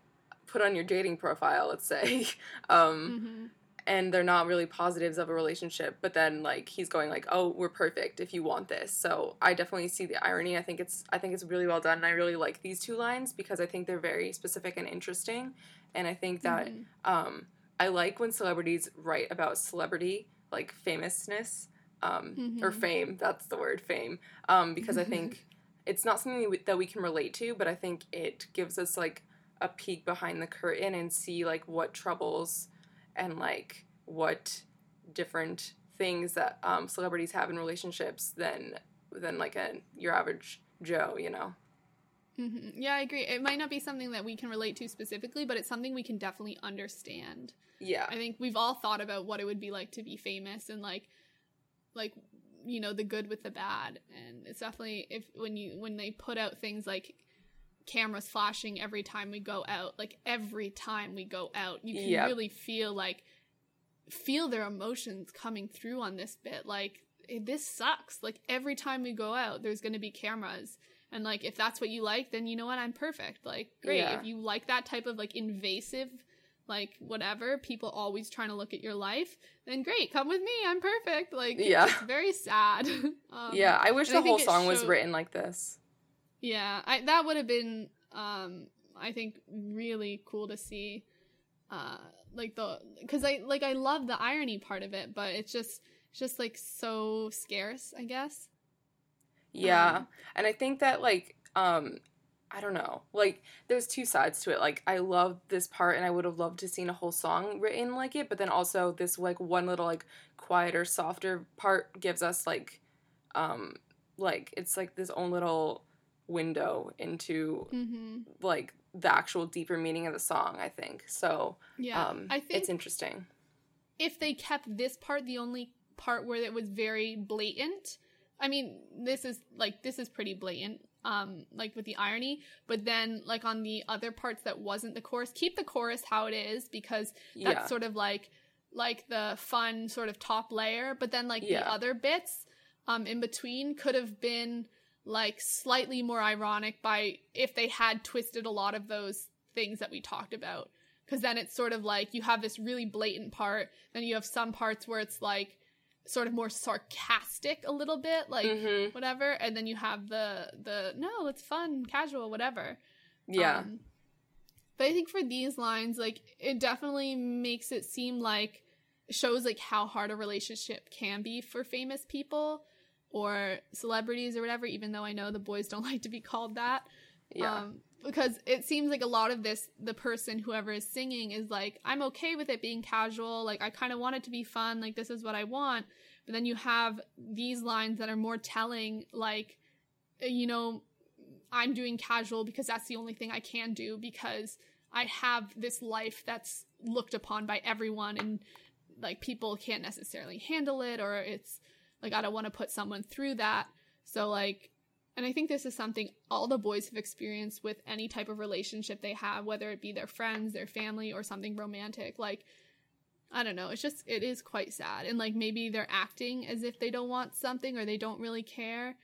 put on your dating profile let's say (laughs) um Mm-hmm. and they're not really positives of a relationship but then like he's going like oh we're perfect if you want this so i definitely see the irony i think it's i think it's really well done and i really like these two lines because i think they're very specific and interesting and i think that Mhm. um i like when celebrities write about celebrity like famousness um or Mhm. fame that's the word fame um because i think (laughs) it's not something that we can relate to but i think it gives us like a peek behind the curtain and see like what troubles and like what different things that um, celebrities have in relationships than than like a your average Joe, you know. Mm-hmm. Yeah, I agree. It might not be something that we can relate to specifically, but it's something we can definitely understand. Yeah. I think we've all thought about what it would be like to be famous and like like you know the good with the bad and it's definitely if when you when they put out things like cameras flashing every time we go out like every time we go out you can Yep. really feel like feel their emotions coming through on this bit like this sucks like every time we go out there's going to be cameras and like if that's what you like then you know what i'm perfect like great Yeah. if you like that type of like invasive like whatever people always trying to look at your life then great come with me i'm perfect like Yeah. it's very sad (laughs) um, yeah, I wish the I whole song was written like this. Yeah I, that would have been um i think really cool to see uh like the because i like i love the irony part of it but it's just it's just like so scarce i guess Yeah. Um, and I think that like um I don't know. Like there's two sides to it. Like I love this part and I would have loved to seen a whole song written like it, but then also this like one little like quieter, softer part gives us like um like it's like this own little window into mm-hmm. like the actual deeper meaning of the song, I think. So yeah um i think it's interesting. if they kept this part the only part where it was very blatant i mean this is like this is pretty blatant um like with the irony but then like on the other parts that wasn't the chorus keep the chorus how it is because that's Yeah. sort of like like the fun sort of top layer but then like Yeah. the other bits um in between could have been like slightly more ironic by if they had twisted a lot of those things that we talked about because then it's sort of like you have this really blatant part then you have some parts where it's like sort of more sarcastic a little bit like Mhm. whatever and then you have the the no it's fun casual whatever Yeah. um, but I think for these lines, like it definitely makes it seem like shows like how hard a relationship can be for famous people or celebrities or whatever. Even though I know the boys don't (laughs) like to be called that, yeah. um, because it seems like a lot of this, the person whoever is singing is like, I'm okay with it being casual. Like I kind of want it to be fun. Like this is what I want. But then you have these lines that are more telling, like, uh, you know, I'm doing casual because that's the only thing I can do because I have this life that's looked upon by everyone and like people can't necessarily handle it or it's like I don't want to put someone through that. So like and I think this is something all the boys have experienced with any type of relationship they have, whether it be their friends, their family, or something romantic. Like, I don't know. It's just, it is quite sad. And like maybe they're acting as if they don't want something or they don't really care.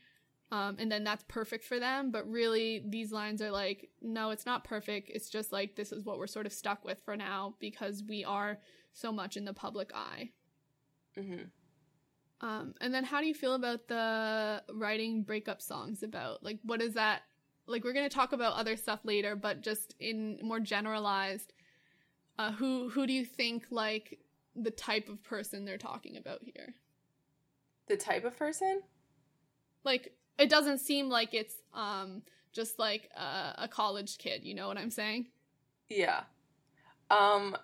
Um, and then that's perfect for them. But really, these lines are like, no, it's not perfect. It's just like, this is what we're sort of stuck with for now because we are so much in the public eye. hmm Um, and then how do you feel about the writing breakup songs about? Like, what is that? Like, we're gonna talk about other stuff later, but just in more generalized, uh, who who do you think like the type of person they're talking about here? The type of person? Like, it doesn't seem like it's um just like a, a college kid. You know what I'm saying? Yeah. Um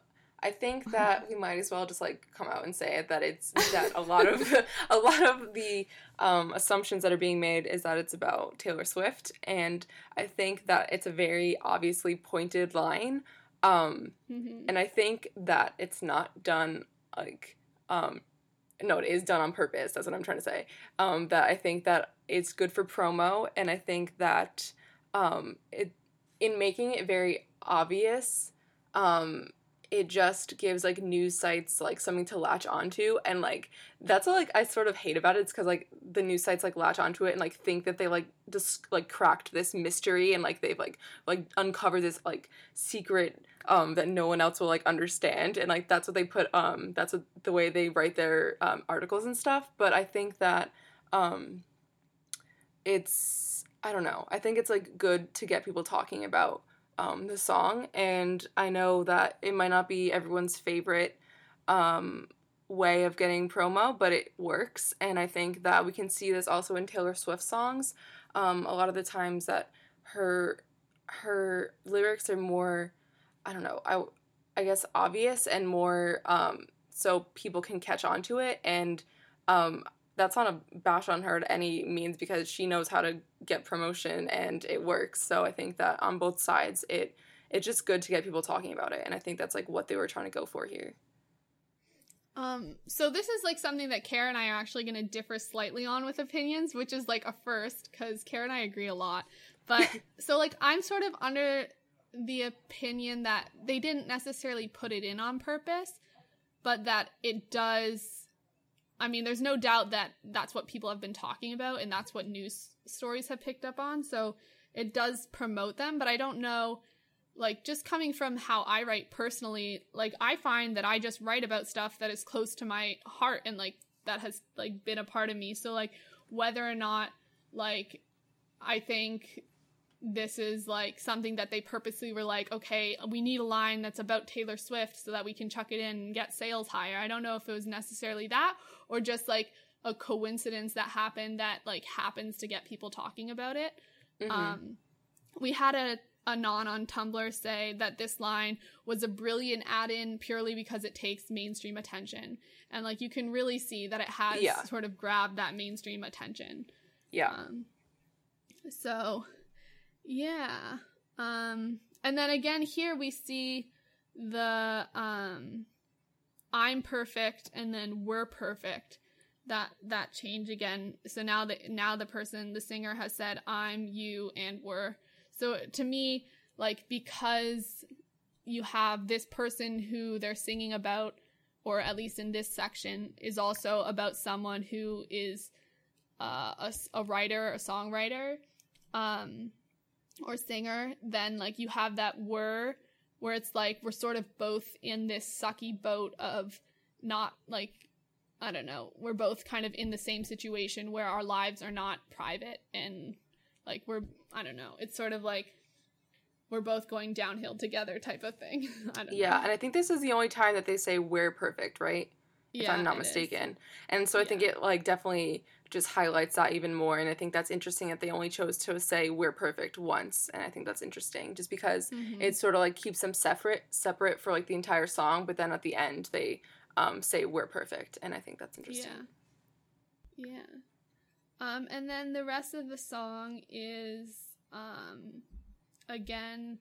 I think that we might as well just like come out and say it that it's that a lot of (laughs) (laughs) a lot of the um, assumptions that are being made is that it's about Taylor Swift, and I think that it's a very obviously pointed line, um, Mm-hmm. and I think that it's not done like um, no, it is done on purpose. That's what I'm trying to say. Um, that I think that it's good for promo, and I think that um, it in making it very obvious, um, it just gives like news sites like something to latch onto, and like that's what like I sort of hate about it. It's because like the news sites like latch onto it and like think that they like just like cracked this mystery and like they've like like uncovered this like secret um that no one else will like understand and like that's what they put um that's what, the way they write their um, articles and stuff but i think that um it's i don't know i think it's like good to get people talking about um the song and i know that it might not be everyone's favorite um way of getting promo but it works and i think that we can see this also in taylor swift songs. Um a lot of the times that her her lyrics are more I don't know, I I guess obvious and more um so people can catch on to it and um that's not a bash on her to any means because she knows how to get promotion and it works. So I think that on both sides, it it's just good to get people talking about it, and I think that's like what they were trying to go for here. Um, so this is like something that Kara and I are actually going to differ slightly on with opinions, which is like a first because Kara and I agree a lot. But (laughs) so like I'm sort of under the opinion that they didn't necessarily put it in on purpose, but that it does. I mean, there's no doubt that that's what people have been talking about and that's what news stories have picked up on. So it does promote them, but I don't know like just coming from how I write personally, like I find that I just write about stuff that is close to my heart and like that has like been a part of me. So like whether or not like I think this is like something that they purposely were like, okay, we need a line that's about Taylor Swift so that we can chuck it in and get sales higher. I don't know if it was necessarily that or just like a coincidence that happened that like happens to get people talking about it. Mm-hmm. Um, we had a Anon on Tumblr say that this line was a brilliant add-in purely because it takes mainstream attention. And like you can really see that it has yeah. sort of grabbed that mainstream attention. Yeah. Um, so yeah. Um and then again here we see the um I'm perfect and then we're perfect that that change again. So now that now the person the singer has said I'm you and we're so to me, like, because you have this person who they're singing about, or at least in this section, is also about someone who is uh, a, a writer, a songwriter, um, or singer, then like you have that we're where it's like we're sort of both in this sucky boat of not like I don't know, we're both kind of in the same situation where our lives are not private and like we're I don't know. It's sort of like we're both going downhill together type of thing. (laughs) I don't yeah, know. and I think this is the only time that they say we're perfect, right? If yeah, I'm not mistaken. Is. And so I yeah. think it like definitely just highlights that even more. And I think that's interesting that they only chose to say we're perfect once. And I think that's interesting just because mm-hmm. it sort of like keeps them separate separate for like the entire song, but then at the end they um, say we're perfect. And I think that's interesting. Yeah. Yeah. Um, and then the rest of the song is um, again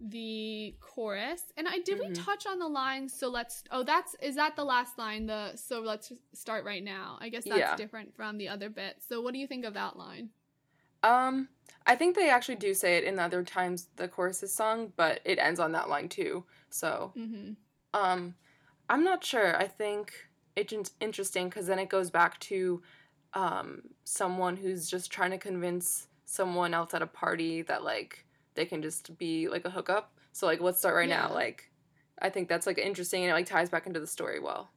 the chorus. And I did mm-hmm. we touch on the line? So let's. Oh, that's is that the last line? The so let's start right now. I guess that's yeah. different from the other bit. So what do you think of that line? Um, I think they actually do say it in other times the chorus is sung, but it ends on that line too. So, mm-hmm. um, I'm not sure. I think it's interesting because then it goes back to um, someone who's just trying to convince someone else at a party that like they can just be like a hookup. So like let's start right yeah. now. Like I think that's like interesting and it like ties back into the story well.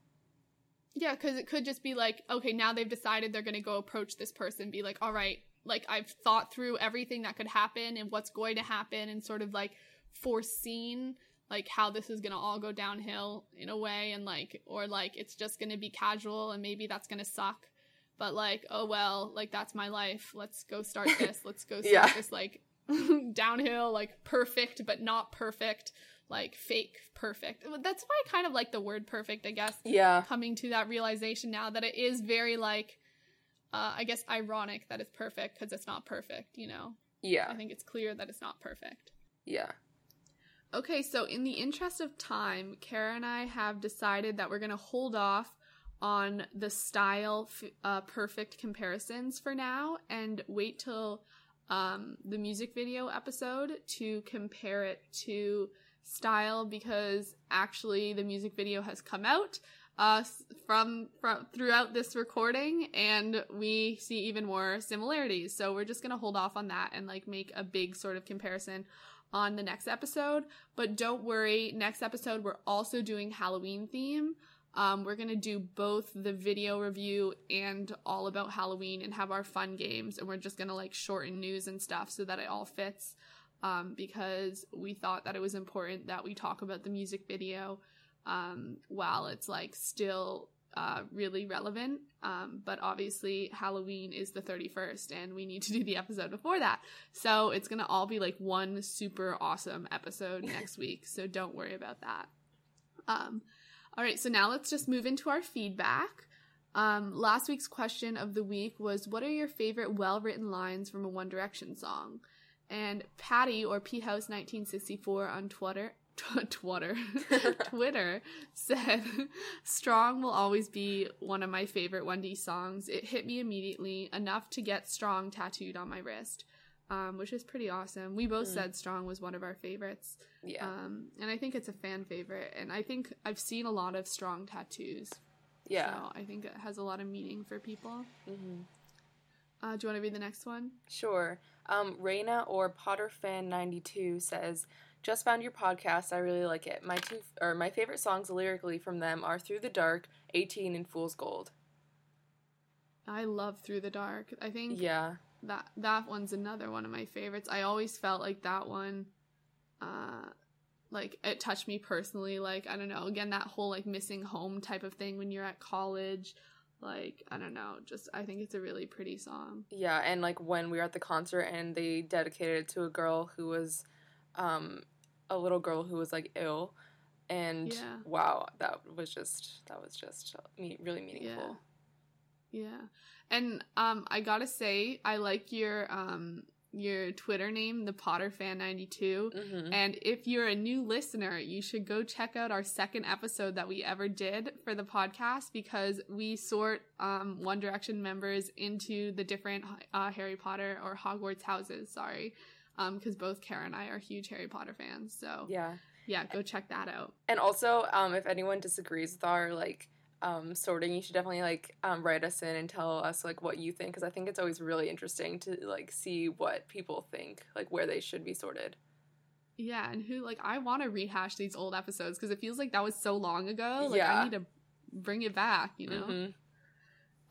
Yeah, because it could just be like, okay, now they've decided they're gonna go approach this person, be like, all right, like I've thought through everything that could happen and what's going to happen and sort of like foreseen like how this is gonna all go downhill in a way and like or like it's just gonna be casual and maybe that's gonna suck but like oh well like that's my life let's go start (laughs) this let's go start yeah. this like (laughs) downhill like perfect but not perfect like fake perfect. That's why i kind of like the word perfect i guess. Yeah. Coming to that realization now that it is very like uh i guess ironic that it's perfect because it's not perfect you know? Yeah. I think it's clear that it's not perfect. Yeah. Okay so in the interest of time kara and i have decided that we're going to hold off on the style uh, perfect comparisons for now and wait till um, the music video episode to compare it to style because actually the music video has come out uh, from from throughout this recording and we see even more similarities. So we're just gonna hold off on that and like make a big sort of comparison on the next episode. But don't worry next episode we're also doing halloween theme um, we're gonna do both the video review and all about Halloween and have our fun games, and we're just gonna like shorten news and stuff so that it all fits. Um, because we thought that it was important that we talk about the music video um, while it's like still uh, really relevant. Um, but obviously, Halloween is the 31st, and we need to do the episode before that. So it's gonna all be like one super awesome episode (laughs) next week. So don't worry about that. Um, all right, so now let's just move into our feedback. Um, last week's question of the week was What are your favorite well written lines from a One Direction song? And Patty or P House 1964 on Twitter. (laughs) Twitter, (laughs) Twitter said, "Strong will always be one of my favorite 1D songs. It hit me immediately enough to get Strong tattooed on my wrist, um, which is pretty awesome. We both Mm. said Strong was one of our favorites, Yeah. um, and I think it's a fan favorite. And I think I've seen a lot of Strong tattoos. yeah. So I think it has a lot of meaning for people. hmm Uh, do you want to read the next one? Sure. Um, Reina or Potter fan ninety two says, "Just found your podcast. I really like it. My two or my favorite songs lyrically from them are Through the Dark, Eighteen, and Fool's Gold. I love Through the Dark. I think Yeah, that that one's another one of my favorites. I always felt like that one uh like it touched me personally like I don't know, again that whole like missing home type of thing when you're at college. Like I don't know, just I think it's a really pretty song. yeah. And like when we were at the concert and they dedicated it to a girl who was, um, a little girl who was like ill, and Yeah. wow, that was just that was just me really meaningful. Yeah. And um I got to say I like your um your Twitter name, the Potter fan 92. hmm And if you're a new listener, you should go check out our second episode that we ever did for the podcast because we sort um, One Direction members into the different uh, Harry Potter or Hogwarts houses. Sorry, because both Kara and I are huge Harry Potter fans. So yeah, Yeah. go check that out. And also, um, if anyone disagrees with our like um, sorting, you should definitely like um, write us in and tell us like what you think because I think it's always really interesting to like see what people think, like where they should be sorted. Yeah, and who like I want to rehash these old episodes because it feels like that was so long ago. Like Yeah. I need to bring it back. You know. Mhm.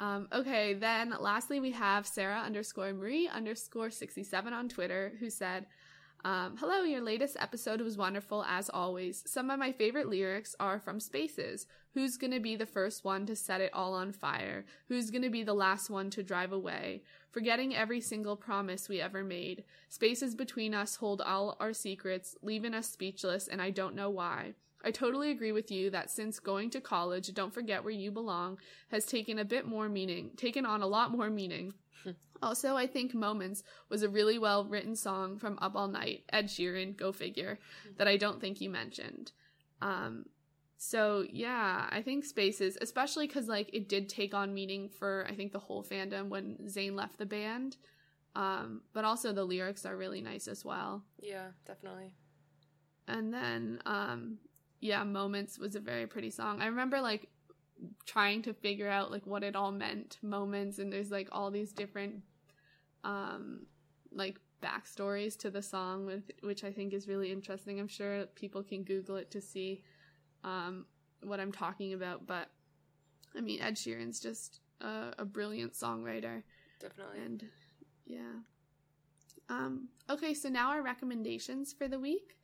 Um, okay, then lastly, we have Sarah underscore Marie underscore 67 on Twitter who said, um, Hello, your latest episode was wonderful as always. Some of my favorite lyrics are from Spaces. Who's gonna be the first one to set it all on fire? Who's gonna be the last one to drive away? Forgetting every single promise we ever made. Spaces between us hold all our secrets, leaving us speechless, and I don't know why. I totally agree with you that since going to college, don't forget where you belong, has taken a bit more meaning, taken on a lot more meaning. Also, I think Moments was a really well written song from Up All Night, Ed Sheeran, go figure, that I don't think you mentioned. Um, so yeah, I think Spaces, especially because like it did take on meaning for I think the whole fandom when Zayn left the band. Um, but also the lyrics are really nice as well. Yeah, definitely. And then, um, yeah, Moments was a very pretty song. I remember like trying to figure out like what it all meant, moments, and there's like all these different, um, like backstories to the song, with, which I think is really interesting. I'm sure people can Google it to see, um, what I'm talking about. But I mean, Ed Sheeran's just a, a brilliant songwriter. Definitely. And yeah. Um, okay, so now our recommendations for the week.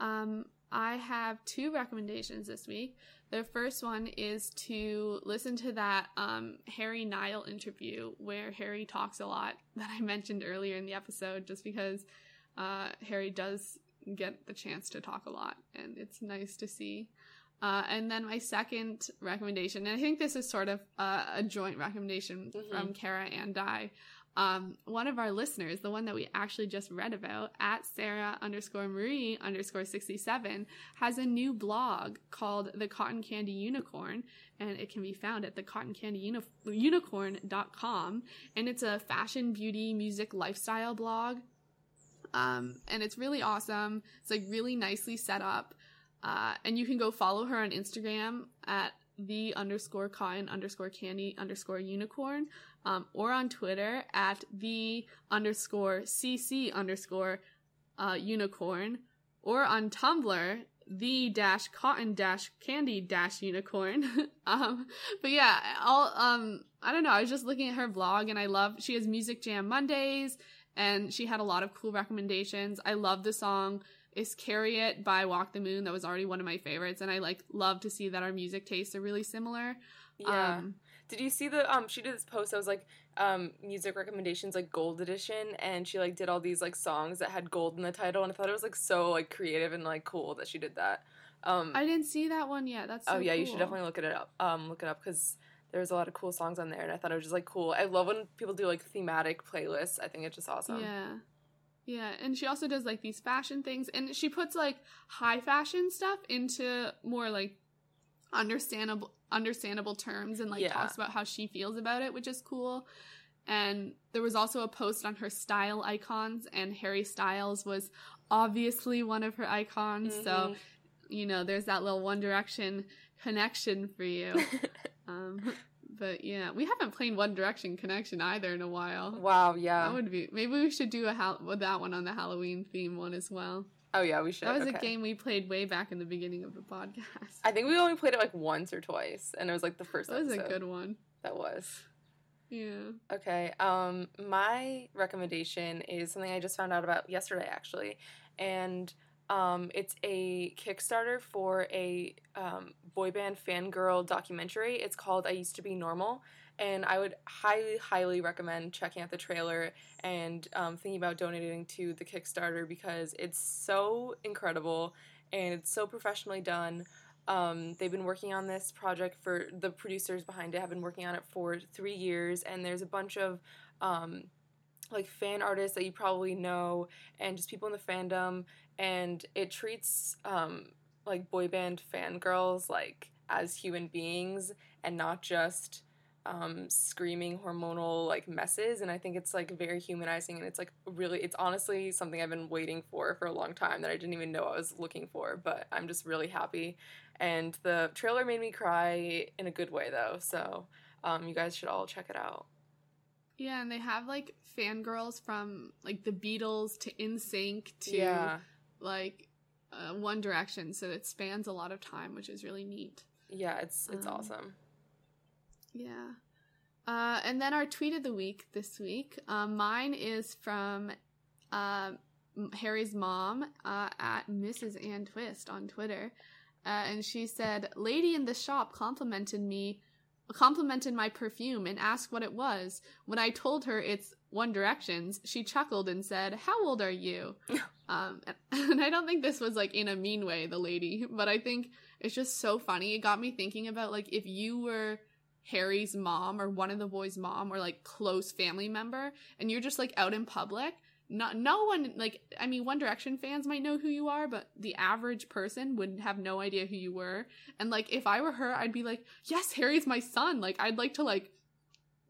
Um, I have two recommendations this week. The first one is to listen to that um, Harry Niall interview where Harry talks a lot (laughs) that I mentioned earlier in the episode, just because uh, Harry does get the chance to talk a lot, and it's nice to see. Uh, and then my second recommendation, and I think this is sort of uh, a joint recommendation Mhm. from Kara and I. Um, one of our listeners, the one that we actually just read about, at Sarah underscore Marie underscore 67, has a new blog called The Cotton Candy Unicorn, and it can be found at the cotton candy thecottoncandyunicorn.com. And it's a fashion, beauty, music, lifestyle blog. Um, and it's really awesome. It's like really nicely set up. Uh, and you can go follow her on Instagram at the underscore cotton underscore candy underscore unicorn, um, or on Twitter at the underscore cc underscore uh, unicorn, or on Tumblr the dash cotton dash candy dash unicorn. (laughs) um, but yeah, all um, I don't know. I was just looking at her blog, and I love she has Music Jam Mondays, and she had a lot of cool recommendations. I love the song is Carry It by Walk the Moon. That was already one of my favorites. And I like love to see that our music tastes are really similar. Yeah. Um, Did you see the um she did this post that was like um music recommendations like gold edition and she like did all these like songs that had gold in the title and I thought it was like so like creative and like cool that she did that. Um I didn't see that one yet. That's so Oh yeah, you should definitely look it up. Um look it up cuz there's a lot of cool songs on there, and I thought it was just like cool. I love when people do like thematic playlists. I think it's just awesome. Yeah. Yeah, and she also does like these fashion things and she puts like high fashion stuff into more like understandable understandable terms and like Yeah. talks about how she feels about it, which is cool. And there was also a post on her style icons and Harry Styles was obviously one of her icons. So, Mhm. you know, there's that little One Direction connection for you. (laughs) um but yeah, we haven't played One Direction connection either in a while. wow, yeah. That would be. Maybe we should do a with that one on the Halloween theme one as well. Oh yeah, we should. That was a game we played way back in the beginning of the podcast. I think we only played it like once or twice, and it was like the first that was a good one. That was. Yeah. Okay. Um, my recommendation is something I just found out about yesterday, actually, and um, it's a Kickstarter for a um, boy band fangirl documentary. It's called "I Used to Be Normal," and I would highly, highly recommend checking out the trailer and um, thinking about donating to the Kickstarter because it's so incredible and it's so professionally done. Um, they've been working on this project for the producers behind it have been working on it for three years, and there's a bunch of um, like fan artists that you probably know, and just people in the fandom, and it treats um, like boy band fangirls like as human beings and not just um, screaming hormonal like messes and i think it's like very humanizing and it's like really it's honestly something i've been waiting for for a long time that i didn't even know i was looking for but i'm just really happy. And the trailer made me cry in a good way though so um, you guys should all check it out. Yeah, and they have like fangirls from like the Beatles to NSYNC to yeah. like uh, One Direction, so it spans a lot of time, which is really neat. yeah it's it's Um, awesome Yeah. Uh, and then our tweet of the week this week. Um, mine is from uh, Harry's mom uh, at Mrs. Anne Twist on Twitter. Uh, and she said, Lady in the shop complimented me, complimented my perfume and asked what it was. When I told her it's One Direction's, she chuckled and said, How old are you? (laughs) um, and I don't think this was like in a mean way, the lady, but I think it's just so funny. It got me thinking about like if you were Harry's mom or one of the boys' mom or like close family member and you're just like out in public, not no one like I mean One Direction fans might know who you are, but the average person would have no idea who you were. And like if I were her, I'd be like, "Yes, Harry's my son." Like I'd like to like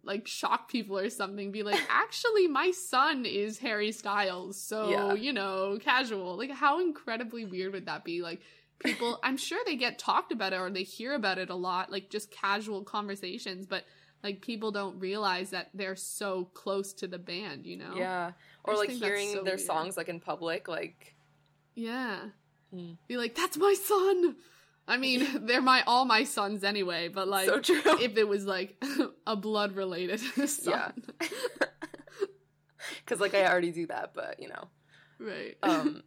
like shock people or something be like (laughs) actually my son is harry styles so Yeah. you know casual like how incredibly weird would that be like people i'm sure they get talked about it or they hear about it a lot like just casual conversations but like people don't realize that they're so close to the band you know? Yeah. Or like hearing so their weird. songs like in public like yeah. Hmm. be like that's my son. I mean (laughs) they're my all my sons anyway but like so true. if it was like (laughs) a blood related (laughs) son. Yeah. because like i already do that but you know. Right. Um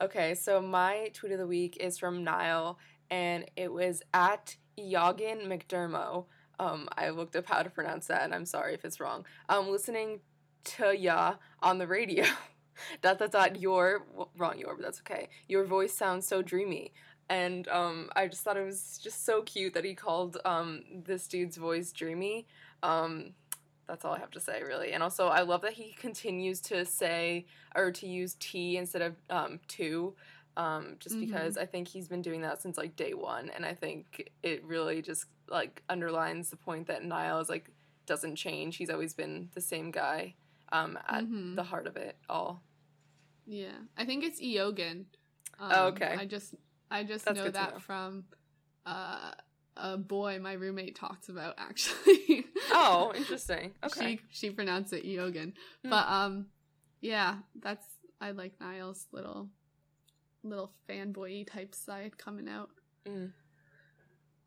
okay so my tweet of the week is from niall and it was at Yogin McDermo. Um, I looked up how to pronounce that, and I'm sorry if it's wrong. Um, listening to ya on the radio. (laughs) dot dot dot. Your well, wrong your, but that's okay. Your voice sounds so dreamy, and um, I just thought it was just so cute that he called um this dude's voice dreamy. Um, that's all I have to say, really. And also, I love that he continues to say or to use T instead of um, to, um, just Mhm. because I think he's been doing that since like day one. And I think it really just like underlines the point that Niall is like doesn't change. He's always been the same guy um, at Mhm. the heart of it all. Yeah, I think it's Eogan. Um, Oh, okay. I just I just That's know that know. from uh, a boy my roommate talks about actually. (laughs) Oh, interesting. Okay. She she pronounced it Yogan. Hmm. but um, yeah, that's I like Niall's little little fanboy type side coming out. Mm.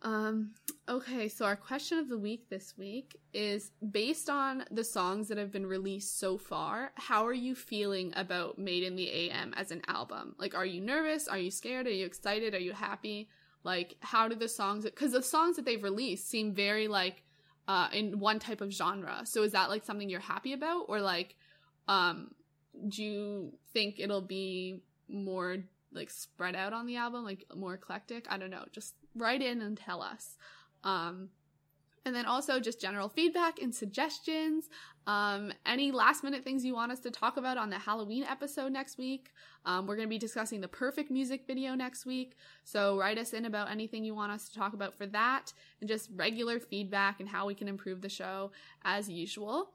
Um, okay, so our question of the week this week is based on the songs that have been released so far, how are you feeling about Made in the AM as an album? Like, are you nervous? Are you scared? Are you excited? Are you happy? Like, how do the songs, because the songs that they've released seem very like, uh, in one type of genre. So is that like something you're happy about? Or like, um, do you think it'll be more like spread out on the album, like more eclectic? I don't know. Just write in and tell us. Um, And then also just general feedback and suggestions. Um, any last minute things you want us to talk about on the Halloween episode next week. Um, we're going to be discussing the perfect music video next week. So write us in about anything you want us to talk about for that and just regular feedback and how we can improve the show as usual.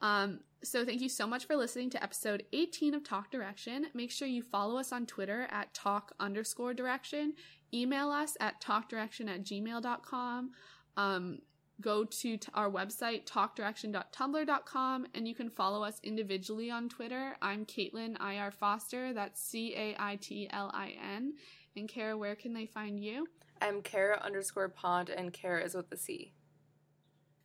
Um, so thank you so much for listening to episode 18 of Talk Direction. Make sure you follow us on Twitter at talk underscore direction. Email us at talkdirection at gmail.com. Um, go to t- our website, talkdirection.tumblr.com, and you can follow us individually on Twitter. I'm Caitlin IR Foster. That's C A I T L I N. And Kara, where can they find you? I'm Kara underscore Pond, and Kara is with the C.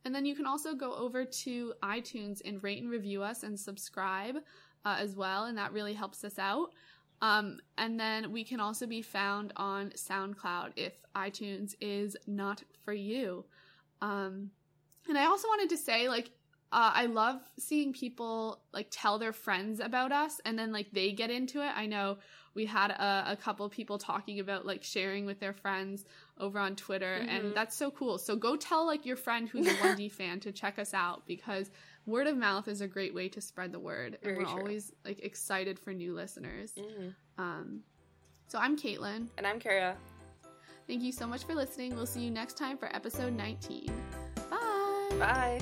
And then you can also go over to iTunes and rate and review us and subscribe uh, as well, and that really helps us out. Um, and then we can also be found on SoundCloud if iTunes is not for you. Um, and I also wanted to say, like, uh, I love seeing people like tell their friends about us and then like they get into it. I know we had a, a couple people talking about like sharing with their friends over on Twitter Mhm. and that's so cool. So go tell like your friend who's a (laughs) 1D fan to check us out because word of mouth is a great way to spread the word. Very and we're true. always like excited for new listeners. hmm Um, so I'm Caitlin. And I'm Kara. Thank you so much for listening. We'll see you next time for episode 19. Bye. Bye.